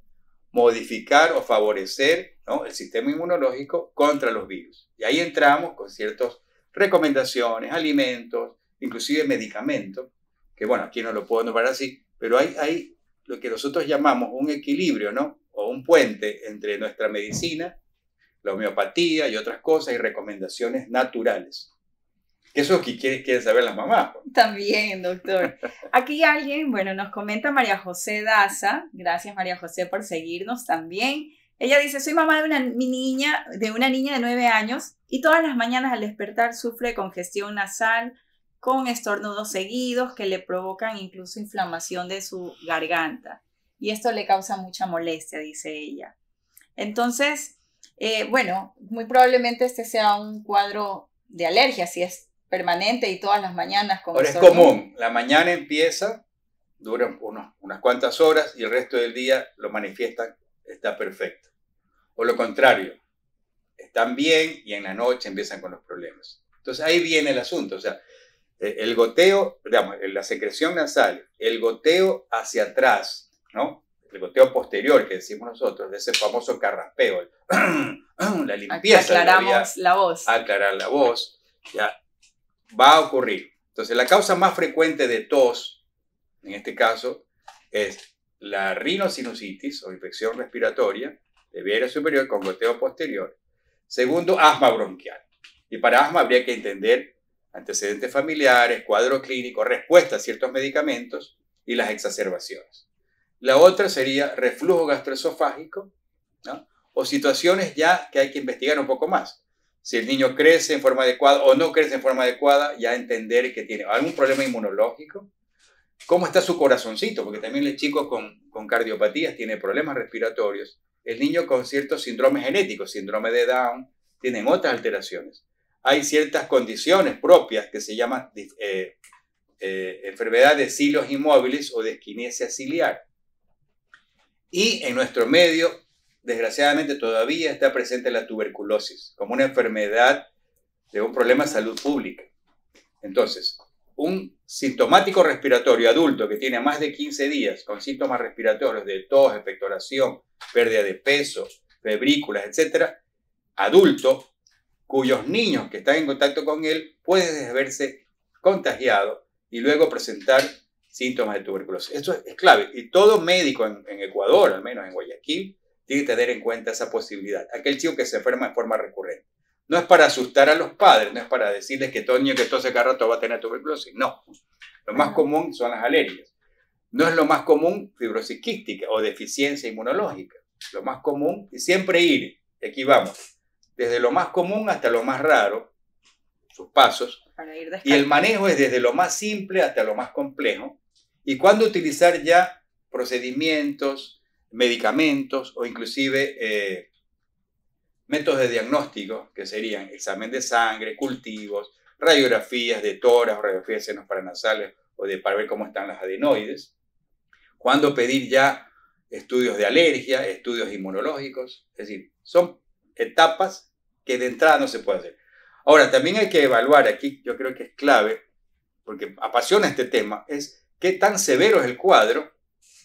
Modificar o favorecer ¿no? el sistema inmunológico contra los virus. Y ahí entramos con ciertas recomendaciones, alimentos, inclusive medicamentos, que bueno, aquí no lo puedo nombrar así, pero hay, hay lo que nosotros llamamos un equilibrio, ¿no? O un puente entre nuestra medicina, la homeopatía y otras cosas y recomendaciones naturales. Eso es lo que quiere- quieren saber las mamás. pues. También, doctor. Aquí alguien, bueno, nos comenta María José Daza. Gracias, María José, por seguirnos también. Ella dice, soy mamá de una niña, de una niña de 9 años y todas las mañanas al despertar sufre congestión nasal con estornudos seguidos que le provocan incluso inflamación de su garganta. Y esto le causa mucha molestia, dice ella. Entonces, eh, bueno, muy probablemente este sea un cuadro de alergia, si es permanente y todas las mañanas con Ahora es común, la mañana empieza, dura unas cuantas horas y el resto del día lo manifiestan, está perfecto. O lo contrario, están bien y en la noche empiezan con los problemas. Entonces ahí viene el asunto, o sea, eh, el goteo, digamos, la secreción nasal, el goteo hacia atrás, ¿no? El goteo posterior que decimos nosotros, de ese famoso carraspeo, la limpieza. Aclaramos la, voz. Aclarar la voz, ya va a ocurrir. Entonces, la causa más frecuente de tos, en este caso, es la rinosinusitis o infección respiratoria de vía superior con goteo posterior. Segundo, asma bronquial. Y para asma habría que entender antecedentes familiares, cuadro clínico, respuesta a ciertos medicamentos y las exacerbaciones. La otra sería reflujo gastroesofágico o situaciones ya que hay que investigar un poco más. Si el niño crece en forma adecuada o no crece en forma adecuada, ya entender que tiene algún problema inmunológico. ¿Cómo está su corazoncito? Porque también el chico con, con cardiopatías tiene problemas respiratorios. El niño con ciertos síndromes genéticos, síndrome de Down, tienen otras alteraciones hay ciertas condiciones propias que se llaman eh, eh, enfermedad de cilos inmóviles o de esquinesia ciliar. Y en nuestro medio, desgraciadamente, todavía está presente la tuberculosis como una enfermedad de un problema de salud pública. Entonces, un sintomático respiratorio adulto que tiene más de 15 días con síntomas respiratorios de tos, expectoración, pérdida de peso, febrículas, etc., adulto cuyos niños que están en contacto con él pueden verse contagiados y luego presentar síntomas de tuberculosis. Eso es clave. Y todo médico en, Ecuador, al menos en Guayaquil, tiene que tener en cuenta esa posibilidad. Aquel chico que se enferma de forma recurrente. No es para asustar a los padres, no es para decirles que todo niño que tose cada rato va a tener tuberculosis. No. Lo más común son las alergias. No es lo más común fibrosis quística o deficiencia inmunológica. Lo más común es siempre ir, aquí vamos, desde lo más común hasta lo más raro, sus pasos, y el manejo es desde lo más simple hasta lo más complejo, y cuándo utilizar ya procedimientos, medicamentos o inclusive eh, métodos de diagnóstico, que serían examen de sangre, cultivos, radiografías de toras, radiografías de senos paranasales o de para ver cómo están las adenoides, cuándo pedir ya estudios de alergia, estudios inmunológicos, es decir, son etapas que de entrada no se puede hacer. Ahora, también hay que evaluar aquí, yo creo que es clave, porque apasiona este tema, es qué tan severo es el cuadro.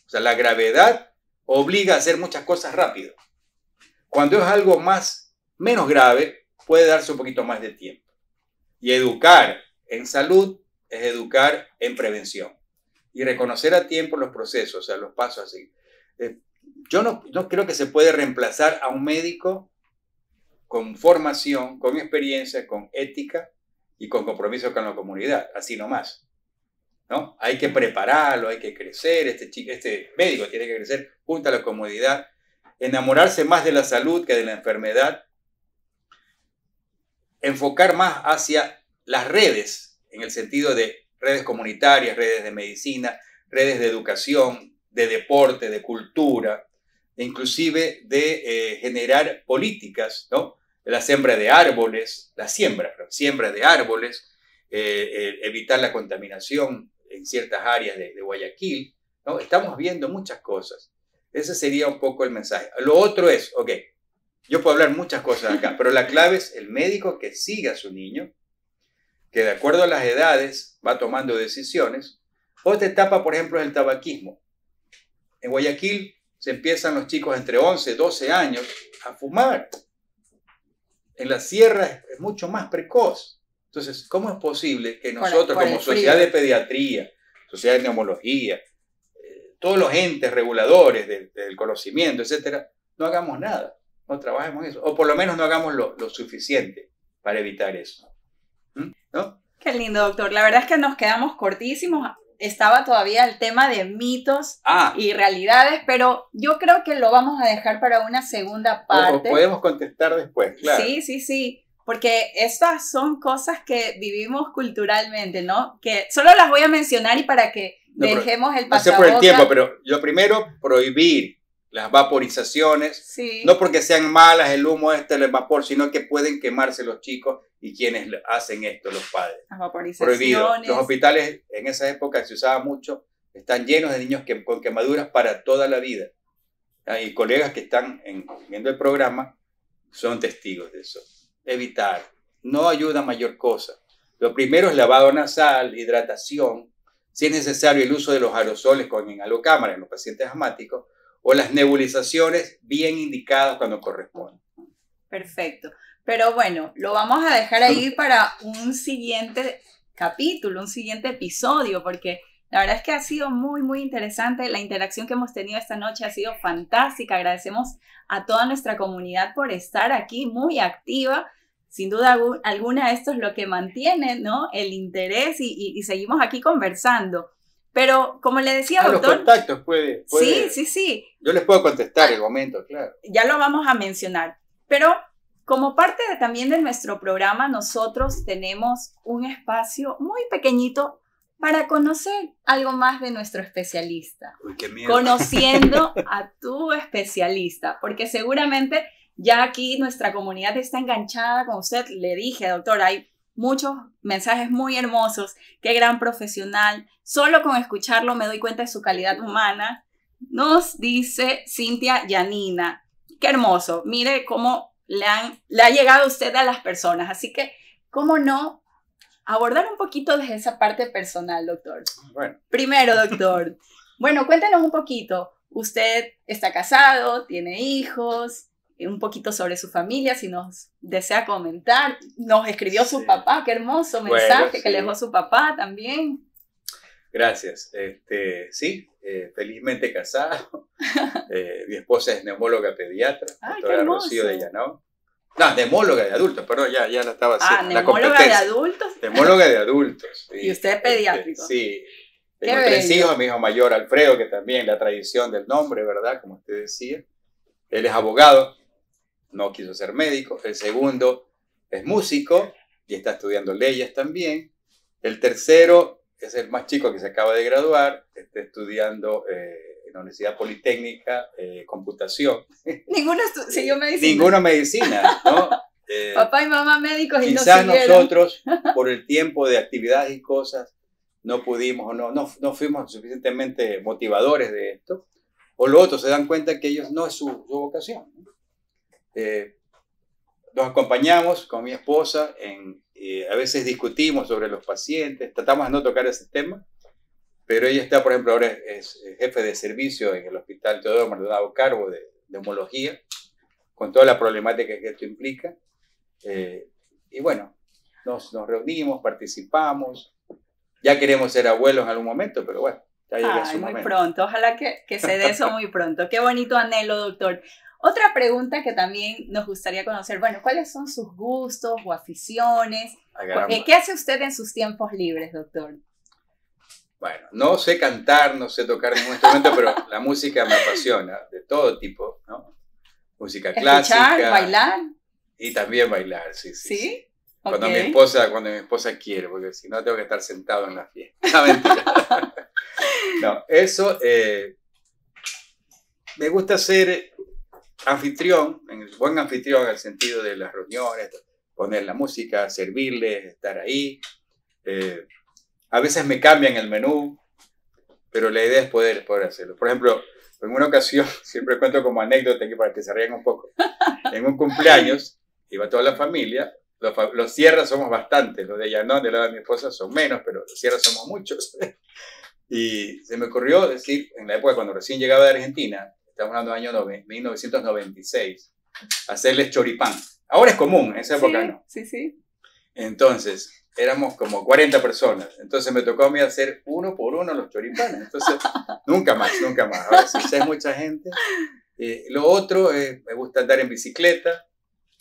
O sea, la gravedad obliga a hacer muchas cosas rápido. Cuando es algo más, menos grave, puede darse un poquito más de tiempo. Y educar en salud es educar en prevención. Y reconocer a tiempo los procesos, o sea, los pasos así. Eh, yo no, no creo que se puede reemplazar a un médico con formación, con experiencia, con ética y con compromiso con la comunidad, así nomás. Hay que prepararlo, hay que crecer, este, chico, este médico tiene que crecer junto a la comunidad, enamorarse más de la salud que de la enfermedad, enfocar más hacia las redes, en el sentido de redes comunitarias, redes de medicina, redes de educación, de deporte, de cultura, inclusive de eh, generar políticas, ¿no? la siembra de árboles, la siembra, siembra de árboles, eh, eh, evitar la contaminación en ciertas áreas de, Guayaquil. ¿no? Estamos viendo muchas cosas. Ese sería un poco el mensaje. Lo otro es, ok, yo puedo hablar muchas cosas acá, pero la clave es el médico que siga a su niño, que de acuerdo a las edades va tomando decisiones. Otra etapa, por ejemplo, es el tabaquismo. En Guayaquil se empiezan los chicos entre 11, 12 años a fumar en la sierra es, mucho más precoz. Entonces, ¿cómo es posible que nosotros como sociedad de pediatría, sociedad de neumología, eh, todos los entes reguladores del conocimiento, etcétera, no hagamos nada, no trabajemos eso, o por lo menos no hagamos lo, suficiente para evitar eso? ¿Mm? ¿No? Qué lindo, doctor. La verdad es que nos quedamos cortísimos estaba todavía el tema de mitos Ah, y realidades, pero yo creo que lo vamos a dejar para una segunda o- o parte. podemos contestar después, claro. Sí, sí, sí, porque estas son cosas que vivimos culturalmente, ¿no? Que solo las voy a mencionar y para que No, dejemos el No sé por el tiempo, pero lo primero, prohibir las vaporizaciones. Sí. No porque sean malas el humo este, el vapor, sino que pueden quemarse los chicos y quienes hacen esto, los padres. las Prohibido. vaporizaciones. Los hospitales en esa época se usaba mucho, están llenos de niños que, con quemaduras para toda la vida. Ah, Y colegas que están en- viendo el programa son testigos de eso. Evitar. No ayuda a mayor cosa. Lo primero es lavado nasal, hidratación, si es necesario el uso de los aerosoles con inhalocámara en los pacientes asmáticos o las nebulizaciones bien indicadas cuando corresponde. Perfecto. Pero bueno, lo vamos a dejar ahí para un siguiente capítulo, un siguiente episodio, porque la verdad es que ha sido muy, muy interesante. La interacción que hemos tenido esta noche ha sido fantástica. Agradecemos a toda nuestra comunidad por estar aquí muy activa. Sin duda algu- alguna, esto es lo que mantiene ¿no? el interés y, y- y seguimos aquí conversando. Pero como le decía, Ah, los doctor, contactos puede, puede- sí, sí, sí, Yo les puedo contestar el momento, claro. ya lo vamos a mencionar. Pero como parte de- también de nuestro programa, nosotros tenemos un espacio muy pequeñito para conocer algo más de nuestro especialista, Uy, qué miedo. conociendo a tu especialista, porque seguramente ya aquí nuestra comunidad está enganchada con usted. Le dije, doctor, hay muchos mensajes muy hermosos, qué gran profesional. Solo con escucharlo me doy cuenta de su calidad humana. Nos dice Cintia Yanina, qué hermoso. Mire cómo le, han, le ha llegado usted a las personas. Así que, ¿cómo no abordar un poquito desde esa parte personal, doctor? Bueno, Primero, doctor. Bueno, cuéntenos un poquito. Usted está casado, tiene hijos, eh, un poquito sobre su familia, si nos desea comentar. Nos escribió su papá, qué hermoso Bueno, mensaje que sí. le dejó su papá también. gracias. Este, sí, eh, felizmente casado. Eh, mi esposa es neumóloga pediatra, Ay, doctora. Rocío de Llanón. No, neumóloga de adultos, perdón, ya, ya la estaba Ah, haciendo. la neumóloga de adultos. Neumóloga de adultos. sí. Y usted es pediátrico. Este, sí. Qué Tengo tres bello. hijos, mi hijo mayor Alfredo, que también la tradición del nombre, ¿verdad? Como usted decía. Él es abogado, no quiso ser médico. El segundo es músico y está estudiando leyes también. El tercero es el más chico que se acaba de graduar, está estudiando eh, en la Universidad Politécnica eh, computación. Ninguno estu- siguió medicina. Ninguno medicina, ¿no? Eh, Papá y mamá médicos y no Quizás nosotros, por el tiempo de actividades y cosas, no pudimos o no, no, no fuimos suficientemente motivadores de esto. O lo otro, se dan cuenta que ellos no es su, su vocación. ¿no? Eh, nos acompañamos con mi esposa, en, eh, a veces discutimos sobre los pacientes, tratamos de no tocar ese tema, pero ella está, por ejemplo, ahora es, es jefe de servicio en el Hospital Teodoro Maldonado Carbo de, de homología, con toda la problemática que esto implica. Eh, y bueno, nos, nos reunimos, participamos. Ya queremos ser abuelos en algún momento, pero bueno, ya llega Ay, su muy momento. pronto. Ojalá que, que se dé eso muy pronto. Qué bonito anhelo, doctor. Otra pregunta que también nos gustaría conocer, bueno, ¿cuáles son sus gustos o aficiones? ¿Qué hace usted en sus tiempos libres, doctor? Bueno, no sé cantar, no sé tocar ningún instrumento, pero la música me apasiona, de todo tipo, ¿no? Música clásica. ¿Escuchar, bailar? Y también bailar, sí, sí. sí. ¿Sí? Cuando, mi esposa, cuando mi esposa quiere, porque si no tengo que estar sentado en la fiesta. No, mentira. no, eso, eh, me gusta ser anfitrión, buen anfitrión en el sentido de las reuniones, poner la música, servirles, estar ahí. Eh, a veces me cambian el menú, pero la idea es poder, poder hacerlo. Por ejemplo, en una ocasión, siempre cuento como anécdota aquí para que se rían un poco, en un cumpleaños, iba toda la familia, los, los sierras somos bastantes, los de Llanón, del lado de mi esposa, son menos, pero los sierras somos muchos. y se me ocurrió decir, en la época cuando recién llegaba de Argentina, estamos hablando del año nove- 1996, hacerles choripán. Ahora es común, en esa época sí, no. sí, sí. Entonces, éramos como 40 personas. Entonces me tocó a mí hacer uno por uno los choripanes. Entonces, nunca más, nunca más. Ahora si es mucha gente. Eh, lo otro, eh, me gusta andar en bicicleta,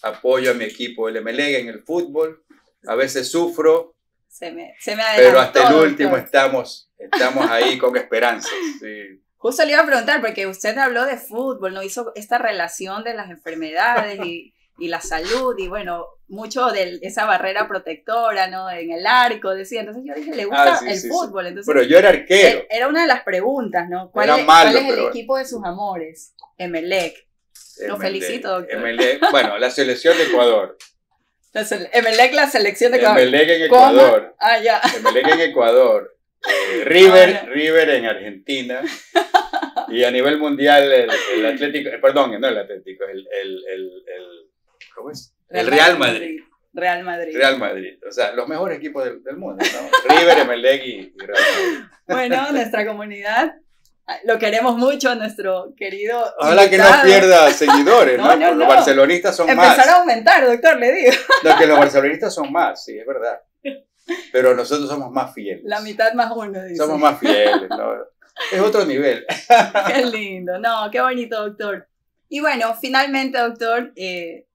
apoyo a mi equipo el MLEG en el fútbol, a veces sufro Se me, se me Pero hasta el último doctor. estamos, estamos ahí con esperanzas. sí. Justo le iba a preguntar, porque usted habló de fútbol, ¿no? Hizo esta relación de las enfermedades y, y la salud, y bueno, mucho de esa barrera protectora, ¿no? En el arco, decía. Entonces yo dije, le gusta Ah, sí, el sí, fútbol. Entonces, Pero yo era arquero. e- era una de las preguntas, ¿no? ¿Cuál, Era es, malo, cuál es el pero- equipo de sus amores? Emelec. Lo felicito, doctor. MLE, bueno, la selección de Ecuador. La Emelec, la selección de Ecuador. Emelec en ¿Cómo? Ecuador. Ah, ya. Emelec en Ecuador. eh, River, Ah. River en Argentina. Y a nivel mundial, el, el Atlético, eh, perdón, no el Atlético, el, el- ¿cómo es? El Real Madrid. Real Madrid. Real Madrid. O sea, los mejores equipos del, del mundo, ¿no? River, Emelec y, y Real Madrid. Bueno, nuestra comunidad, ah, lo queremos mucho, nuestro querido. Ojalá que no pierda seguidores, ¿no? No, no, Porque los no. barcelonistas son Empezar más. a aumentar, doctor, le digo. No, que los barcelonistas son más, sí, es verdad. Pero nosotros somos más fieles. La mitad más uno, dice. Somos más fieles, ¿no? Es otro nivel. Qué lindo, no, qué bonito, doctor. Y bueno, finalmente, doctor, eh,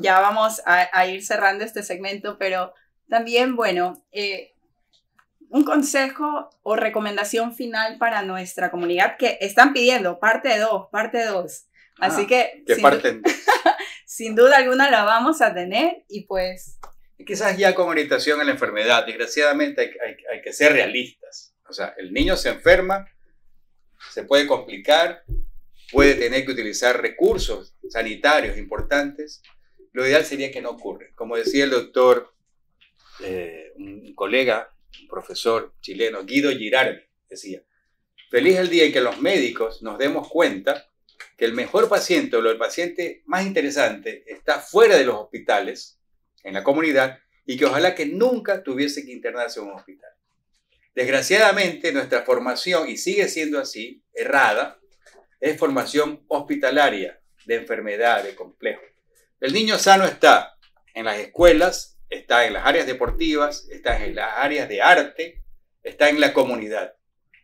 ya vamos a, a ir cerrando este segmento, pero también, bueno, eh, un consejo o recomendación final para nuestra comunidad que están pidiendo, parte 2, parte 2. Así Ah, que, Que sin, parten. sin duda alguna la vamos a tener y pues, Quizás ya con orientación a la enfermedad, desgraciadamente hay, hay- hay que ser realistas. O sea, el niño se enferma, se puede complicar, puede tener que utilizar recursos sanitarios importantes. Lo ideal sería que no ocurra. Como decía el doctor, eh, un colega, un profesor chileno, Guido Girardi, decía, feliz el día en que los médicos nos demos cuenta que el mejor paciente o el paciente más interesante está fuera de los hospitales, en la comunidad, y que ojalá que nunca tuviese que internarse en un hospital. Desgraciadamente, nuestra formación, y sigue siendo así, errada, es formación hospitalaria, de enfermedad, de complejo. El niño sano está en las escuelas, está en las áreas deportivas, está en las áreas de arte, está en la comunidad.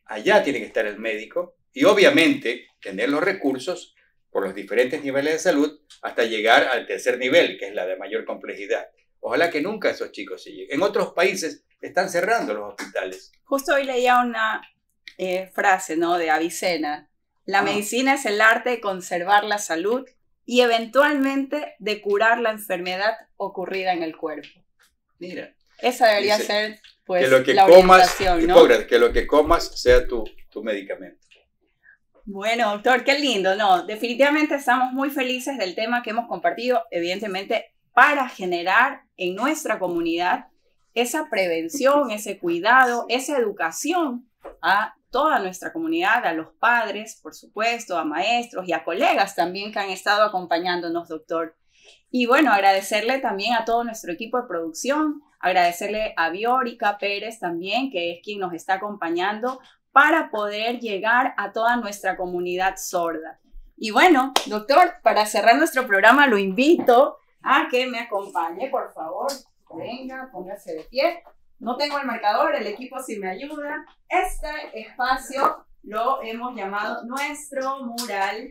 Allá tiene que estar el médico y obviamente tener los recursos por los diferentes niveles de salud hasta llegar al tercer nivel, que es la de mayor complejidad. Ojalá que nunca esos chicos se lleguen. En otros países están cerrando los hospitales. justo hoy leía una eh, frase, ¿no? De Avicena. La Ah. medicina es el arte de conservar la salud y eventualmente de curar la enfermedad ocurrida en el cuerpo. Mira, Esa debería Dice, ser, pues, que lo que la comas, ¿no? Que lo que comas sea tu, tu medicamento. Bueno, doctor, qué lindo. No, definitivamente estamos muy felices del tema que hemos compartido, evidentemente, para generar en nuestra comunidad esa prevención, ese cuidado, esa educación a toda nuestra comunidad, a los padres, por supuesto, a maestros y a colegas también que han estado acompañándonos, doctor. Y bueno, agradecerle también a todo nuestro equipo de producción, agradecerle a Biórica Pérez también, que es quien nos está acompañando para poder llegar a toda nuestra comunidad sorda. Y bueno, doctor, para cerrar nuestro programa lo invito a que me acompañe, por favor. Venga, póngase de pie. No tengo el marcador, el equipo sí me ayuda. Este espacio lo hemos llamado nuestro mural.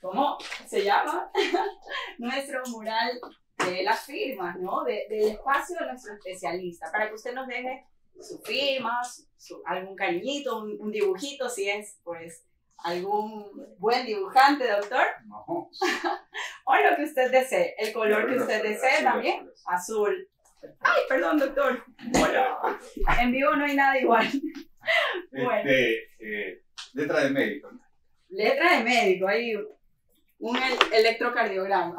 ¿Cómo se llama? nuestro mural de las firmas, ¿no? De- del espacio de nuestro especialista, para que usted nos deje su firma, su- algún cariñito, un, un dibujito, si es, pues, algún buen dibujante, doctor, No. o lo que usted desee, el color que usted desee también, azul. Ay, perdón, doctor. Bueno, en vivo no hay nada igual. Bueno. Este, eh, letra de médico. Letra de médico, hay un el- electrocardiograma.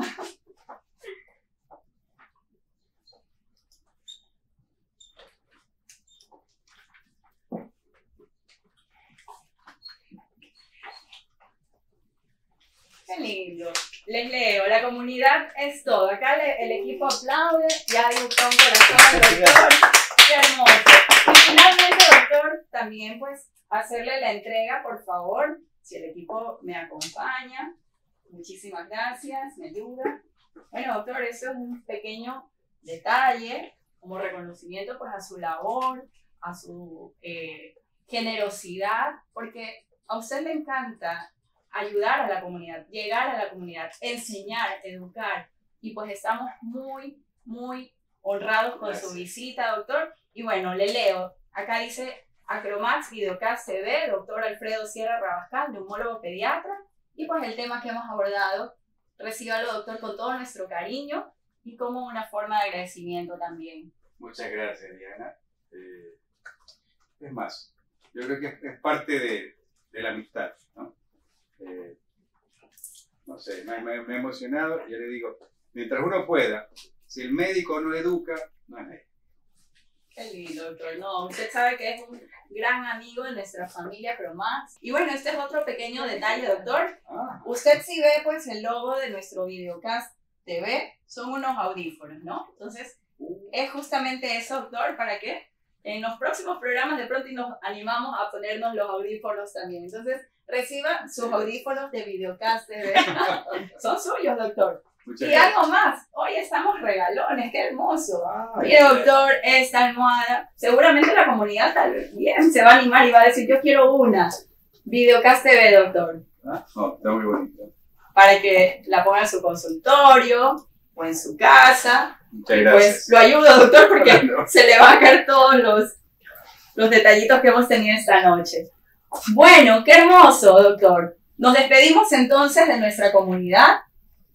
Qué lindo. Les leo, la comunidad es todo. Acá le- el equipo aplaude, ya dibujó un corazón, doctor. Qué hermoso. Y finalmente, doctor, también pues hacerle la entrega, por favor, si el equipo me acompaña. Muchísimas gracias, me ayuda. Bueno, doctor, eso es un pequeño detalle como reconocimiento pues a su labor, a su eh, generosidad, porque a usted le encanta ayudar a la comunidad, llegar a la comunidad, enseñar, educar. Y pues estamos muy, muy honrados con su Gracias. visita, doctor. Y Y bueno, le leo. Acá dice Acromax Videocast TV, doctor Alfredo Sierra Rabascal, neumólogo pediatra. Y pues el tema que hemos abordado, recíbalo doctor con todo nuestro cariño y como una forma de agradecimiento también. Muchas gracias, Diana. Eh, es más, yo creo que es, parte de, de, la amistad, ¿no? Eh, no sé, me, me, me, he emocionado y yo le digo, mientras uno pueda, si el médico no educa, no es médico. Qué lindo, doctor. No, usted sabe que es un gran amigo de nuestra familia Cromax. Y bueno, este es otro pequeño detalle, doctor. Ah. Usted si ve pues el logo de nuestro videocast TV, son unos audífonos, ¿no? Entonces, es justamente eso, doctor, para que en los próximos programas de pronto nos animamos a ponernos los audífonos también. Entonces, reciba sus audífonos de Videocast TV. Son suyos, doctor. y algo más, hoy estamos regalones, qué hermoso. Y doctor, esta almohada, seguramente la comunidad también se va a animar y va a decir, yo quiero una. Videocast TV, doctor. Ah, está muy bonito. Para que la ponga en su consultorio o en su casa Muchas Pues lo ayudo, doctor, porque se le van a caer todos los, los detallitos que hemos tenido esta noche. Bueno, qué hermoso, doctor. Nos despedimos entonces de nuestra comunidad.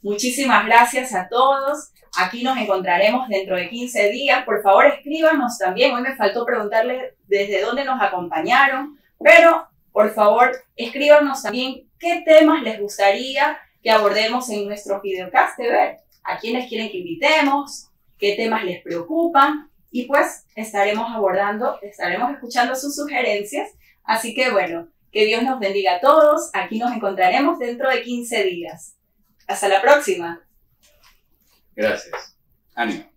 Muchísimas gracias a todos. Aquí nos encontraremos dentro de 15 días. Por favor, escríbanos también. Hoy me faltó preguntarle desde dónde nos acompañaron, pero por favor, escríbanos también qué temas les gustaría que abordemos en nuestro videocast TV a quiénes quieren que invitemos, qué temas les preocupan y pues estaremos abordando, estaremos escuchando sus sugerencias. Así que bueno, que Dios nos bendiga a todos. Aquí nos encontraremos dentro de 15 días. Hasta la próxima. Gracias. Ánimo.